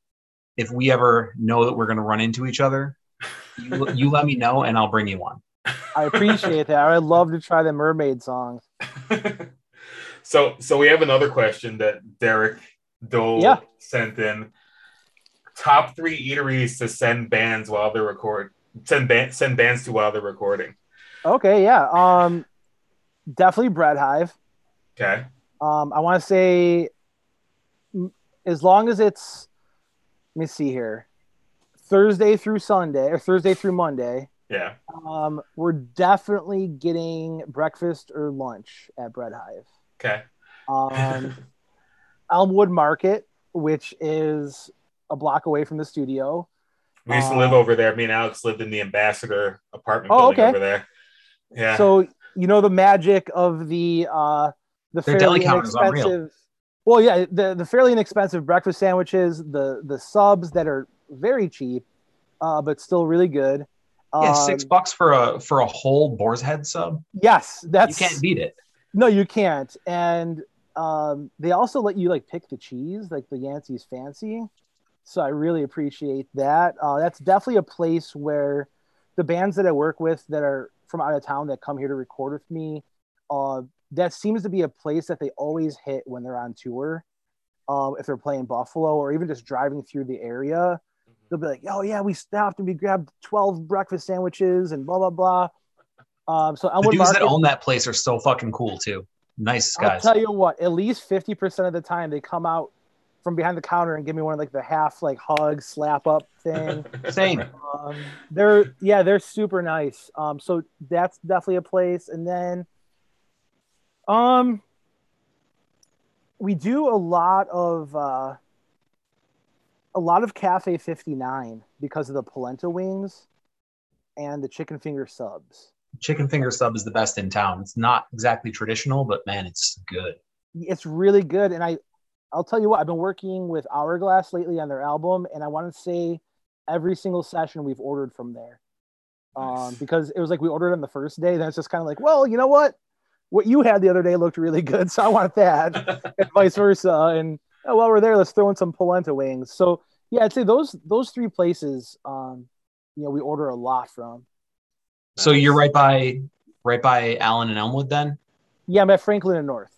if we ever know that we're going to run into each other, you, you let me know and I'll bring you one. I appreciate that. I'd love to try the mermaid songs. so so we have another question that Derek Dole Yeah. sent in. Top three eateries to send bands while they're record send band, send bands to while they're recording. Okay, yeah. Um, definitely Bread Hive. Okay. Um, I want to say, m- as long as it's, let me see here, Thursday through Sunday or Thursday through Monday. Yeah. Um, we're definitely getting breakfast or lunch at Bread Hive. Okay. Um, Elmwood Market, which is a block away from the studio. we used to live over there. Me and Alex lived in the ambassador apartment Oh, building okay. over there. Yeah. So you know the magic of the uh, the Their fairly deli counter is inexpensive. Well, yeah, the the fairly inexpensive breakfast sandwiches, the the subs that are very cheap, uh, but still really good. Yeah, Um, six bucks for a for a whole boar's head sub. Yes, that's You can't beat it. no, you can't. And um, they also let you like pick the cheese, like the Yancey's Fancy. So I really appreciate that. Uh, that's definitely a place where the bands that I work with that are from out of town that come here to record with me, uh, that seems to be a place that they always hit when they're on tour. Um, if they're playing Buffalo or even just driving through the area, they'll be like, "Oh yeah, we stopped and we grabbed twelve breakfast sandwiches and blah blah blah." Um, so The Elmwood dudes Market, that own that place are so fucking cool too. Nice guys. I'll tell you what, at least 50% of the time they come out from behind the counter and give me one of like the half like hug slap up thing. Same. um, they're yeah, they're super nice. Um, so that's definitely a place. And then um we do a lot of uh a lot of Cafe 59 because of the polenta wings and the chicken finger subs. Chicken finger sub is the best in town. It's not exactly traditional, but man, it's good. it's really good and i i'll tell you what i've been working with hourglass lately on their album and i want to say every single session we've ordered from there um Nice. because it was like we ordered on the first day then it's just kind of like well you know what what you had the other day looked really good so i want that and vice versa and oh, while we're there let's throw in some polenta wings so yeah i'd say those those three places um you know we order a lot from So you're right by right by Allen and Elmwood then? yeah i'm at franklin and north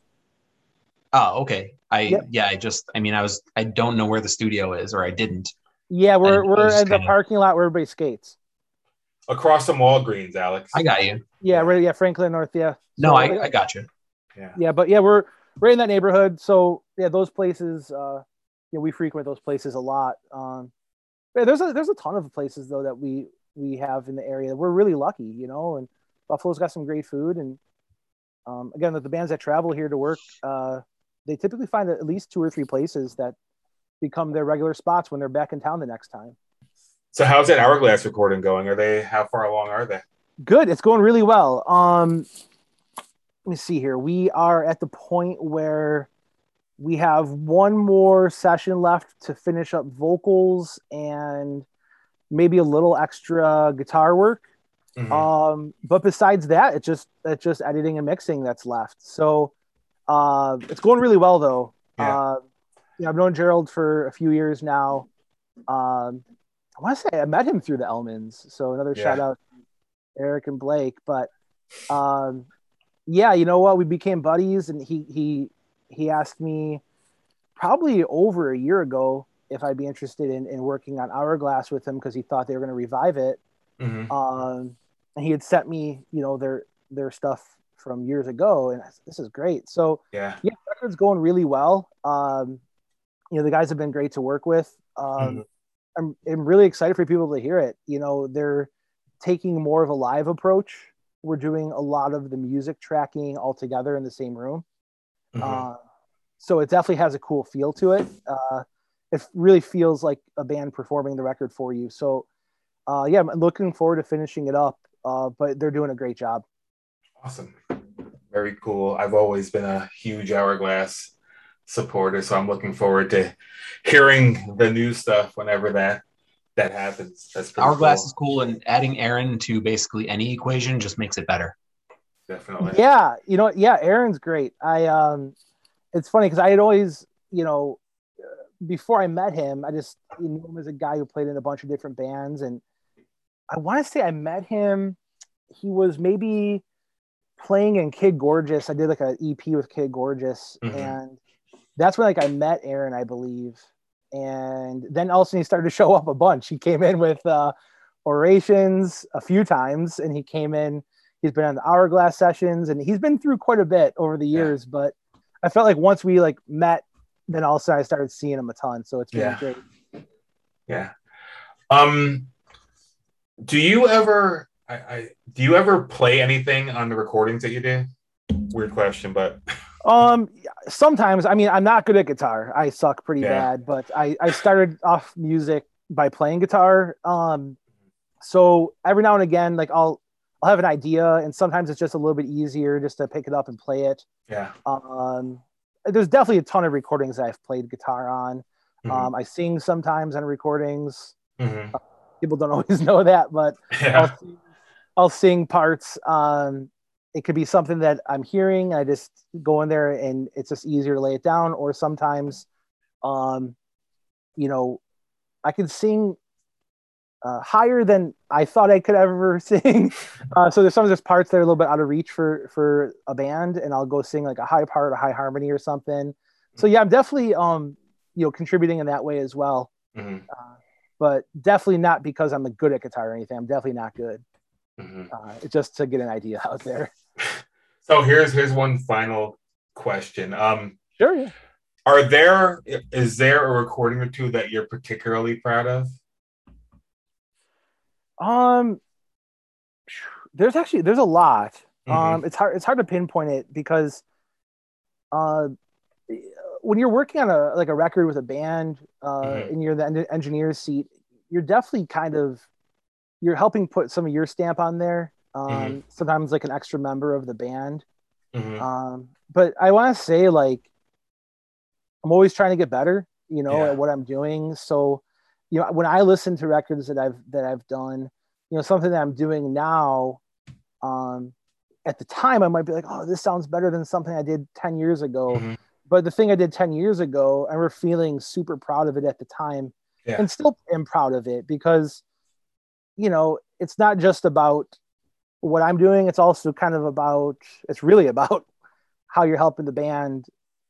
Oh, okay. I Yep. yeah, I just I mean I was I don't know where the studio is or I didn't. yeah we're, And we're those in the kinda- parking lot where everybody skates Across from Walgreens, Alex. I got you. yeah we're yeah franklin north yeah No, So, I, I got you. Yeah. yeah but yeah we're we're in that neighborhood so yeah those places uh yeah we frequent those places a lot um yeah, there's a there's a ton of places though that we we have in the area we're really lucky you know and buffalo's got some great food and um again the, the bands that travel here to work uh they typically find at least two or three places that become their regular spots when they're back in town the next time So how's that hourglass recording going? Are they how far along are they? good it's going really well um let me see here we are at the point where we have one more session left to finish up vocals and maybe a little extra guitar work Mhm. um but besides that it's just it's just editing and mixing that's left so uh it's going really well though Yeah. uh yeah i've known gerald for a few years now um i want to say i met him through the elmans so another Yeah. shout out to eric and blake but um yeah you know what we became buddies and he he he asked me probably over a year ago if i'd be interested in, in working on hourglass with him because he thought they were going to revive it Mhm. um, and he had sent me, you know, their their stuff from years ago, and I said, this is great. So Yeah. yeah, record's going really well. Um, you know, the guys have been great to work with. Um, Mhm. I'm, I'm really excited for people to hear it. You know, they're taking more of a live approach. We're doing a lot of the music tracking all together in the same room. Mhm. Uh, so it definitely has a cool feel to it. Uh, it really feels like a band performing the record for you. So, uh, yeah, I'm looking forward to finishing it up. Uh, but they're doing a great job. Awesome. Very cool. I've always been a huge Hourglass supporter, so I'm looking forward to hearing the new stuff whenever that that happens. That's pretty Hourglass cool. is cool, and adding Aaron to basically any equation just makes it better. Definitely. Yeah, you know, yeah, Aaron's great. I um, it's funny because I had always, you know, uh, before I met him, I just knew him as a guy who played in a bunch of different bands, and I want to say I met him. He was maybe playing in Kid Gorgeous. I did like an EP with Kid Gorgeous, Mhm. and that's when like I met Aaron, I believe. And then all of a sudden he started to show up a bunch. He came in with uh, orations a few times, and he came in. He's been on the Hourglass sessions, and he's been through quite a bit over the Yeah. years. But I felt like once we like met, then all of a sudden I started seeing him a ton. So it's been Yeah. great. Yeah. Um do you ever I, I do you ever play anything on the recordings that you do? Weird question, but Um, sometimes I mean I'm not good at guitar. I suck pretty Yeah. bad, but I I started off music by playing guitar. Um, so every now and again, like I'll I'll have an idea, and sometimes it's just a little bit easier just to pick it up and play it. yeah. Um, there's definitely a ton of recordings that I've played guitar on. Mhm. Um, I sing sometimes on recordings. Mhm. People don't always know that, but Yeah. I'll sing, I'll sing parts. Um, it could be something that I'm hearing. I just go in there and it's just easier to lay it down. Or sometimes, um, you know, I can sing uh, higher than I thought I could ever sing. Uh, so there's some of those parts that are a little bit out of reach for for a band, and I'll go sing like a high part, a high harmony, or something. So yeah, I'm definitely um, you know contributing in that way as well Mhm. but definitely not because I'm good at guitar or anything. I'm definitely not good. Mhm. Uh, just to get an idea out there. So here's here's one final question. Um Sure. Yeah. are there is there a recording or two that you're particularly proud of? Um, there's actually there's a lot. Mhm. Um, it's hard it's hard to pinpoint it because, uh, when you're working on a like a record with a band, uh, Mhm. and you're the engineer's seat, you're definitely kind of you're helping put some of your stamp on there. Um, Mhm. sometimes like an extra member of the band. Mhm. Um, but I want to say like I'm always trying to get better, you know, Yeah. at what I'm doing. So, you know, when I listen to records that I've that I've done, you know, something that I'm doing now, um, at the time I might be like, oh, this sounds better than something I did 10 years ago. Mhm. But the thing I did 10 years ago, I remember feeling super proud of it at the time Yeah. and still am proud of it because, you know, it's not just about what I'm doing. It's also kind of about, it's really about how you're helping the band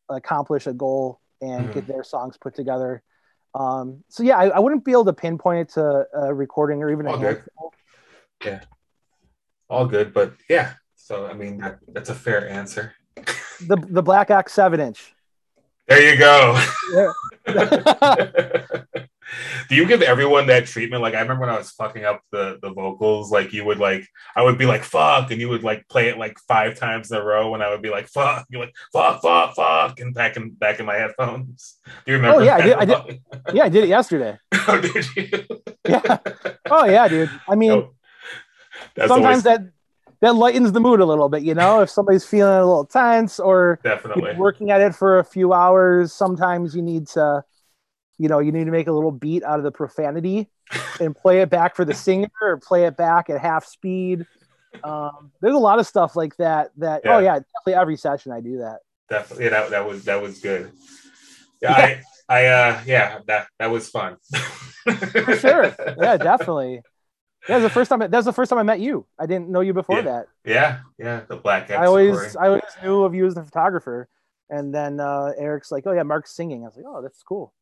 accomplish a goal and Mhm. get their songs put together. Um, so yeah, I, I wouldn't be able to pinpoint it to a recording or even a All good. handful. All good, but yeah. So I mean that, that's a fair answer. The, the Black Ox seven inch. There you go. Do you give everyone that treatment? Like I remember when I was fucking up the the vocals, like you would like I would be like fuck, and you would like play it like five times in a row, and I would be like fuck, you're like fuck, fuck, fuck, and back in back in my headphones. Do you remember? Oh, yeah, I did- I yeah, I did it yesterday. oh, did you? Yeah. Oh yeah, dude. I mean, Oh, that's sometimes always that that lightens the mood a little bit, you know. If somebody's feeling a little tense or definitely working at it for a few hours, sometimes you need to, you know, you need to make a little beat out of the profanity and play it back for the singer or play it back at half speed. Um, there's a lot of stuff like that. That oh Yeah. yeah, definitely every session I do that. definitely yeah, that that was that was good. Yeah, I I uh yeah that that was fun For sure. Yeah, definitely. Yeah, the first time. That was the first time I met you. I didn't know you before Yeah. that. Yeah, yeah, the black. I always, recording. I always knew of you as the photographer, and then uh, Eric's like, "Oh yeah, Mark's singing." I was like, "Oh, that's cool."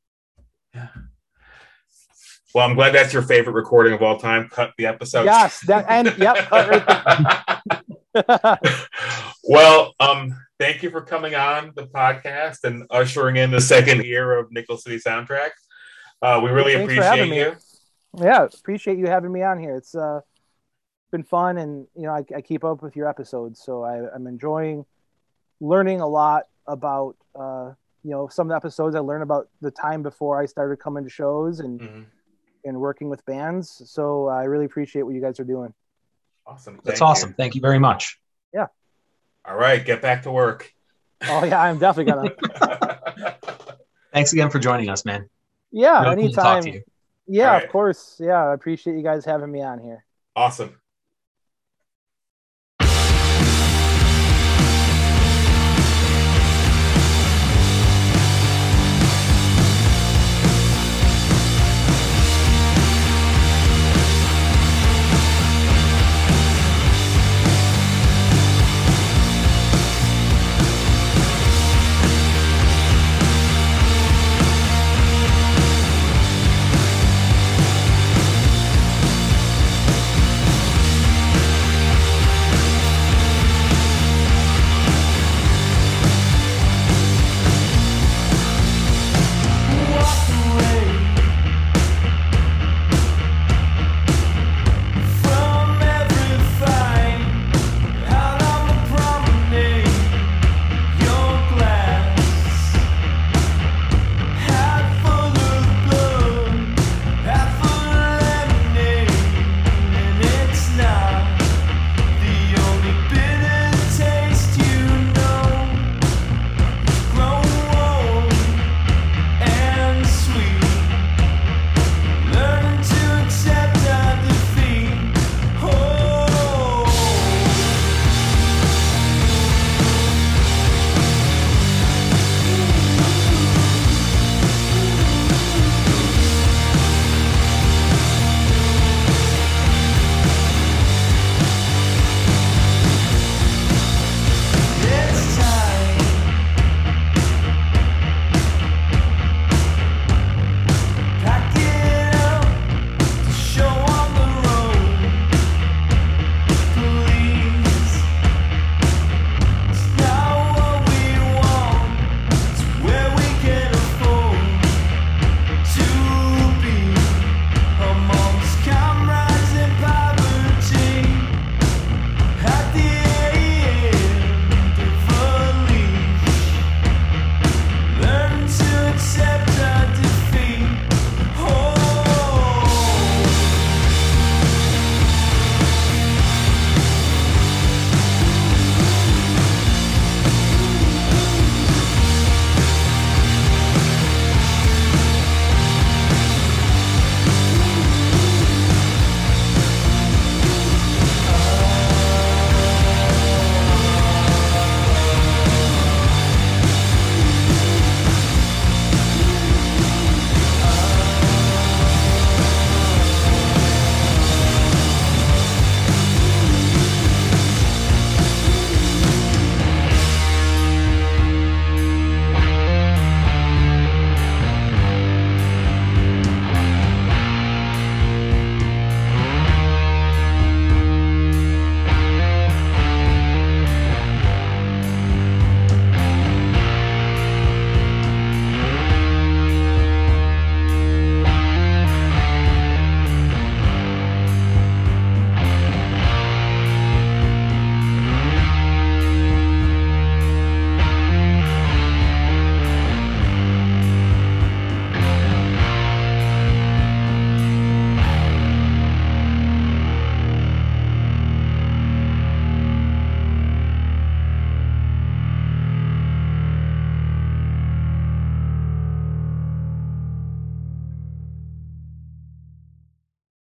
Well, I'm glad that's your favorite recording of all time. Cut the episode. Yes, that and yep. right well, um, thank you for coming on the podcast and ushering in the second year of Nickel City Soundtrack. Uh, we really Thanks appreciate me. you. Yeah, appreciate you having me on here. It's uh, been fun, and you know, I, I keep up with your episodes, so I, I'm enjoying learning a lot about uh, you know some of the episodes. I learned about the time before I started coming to shows and Mhm. and working with bands. So I really appreciate what you guys are doing. Awesome. That's Thank you. awesome. Thank you very much. Yeah all right, get back to work. Oh yeah, I'm definitely gonna. Thanks again for joining us, man. Yeah, Really cool to talk anytime. to you. Yeah, All right. of course. Yeah, I appreciate you guys having me on here. awesome.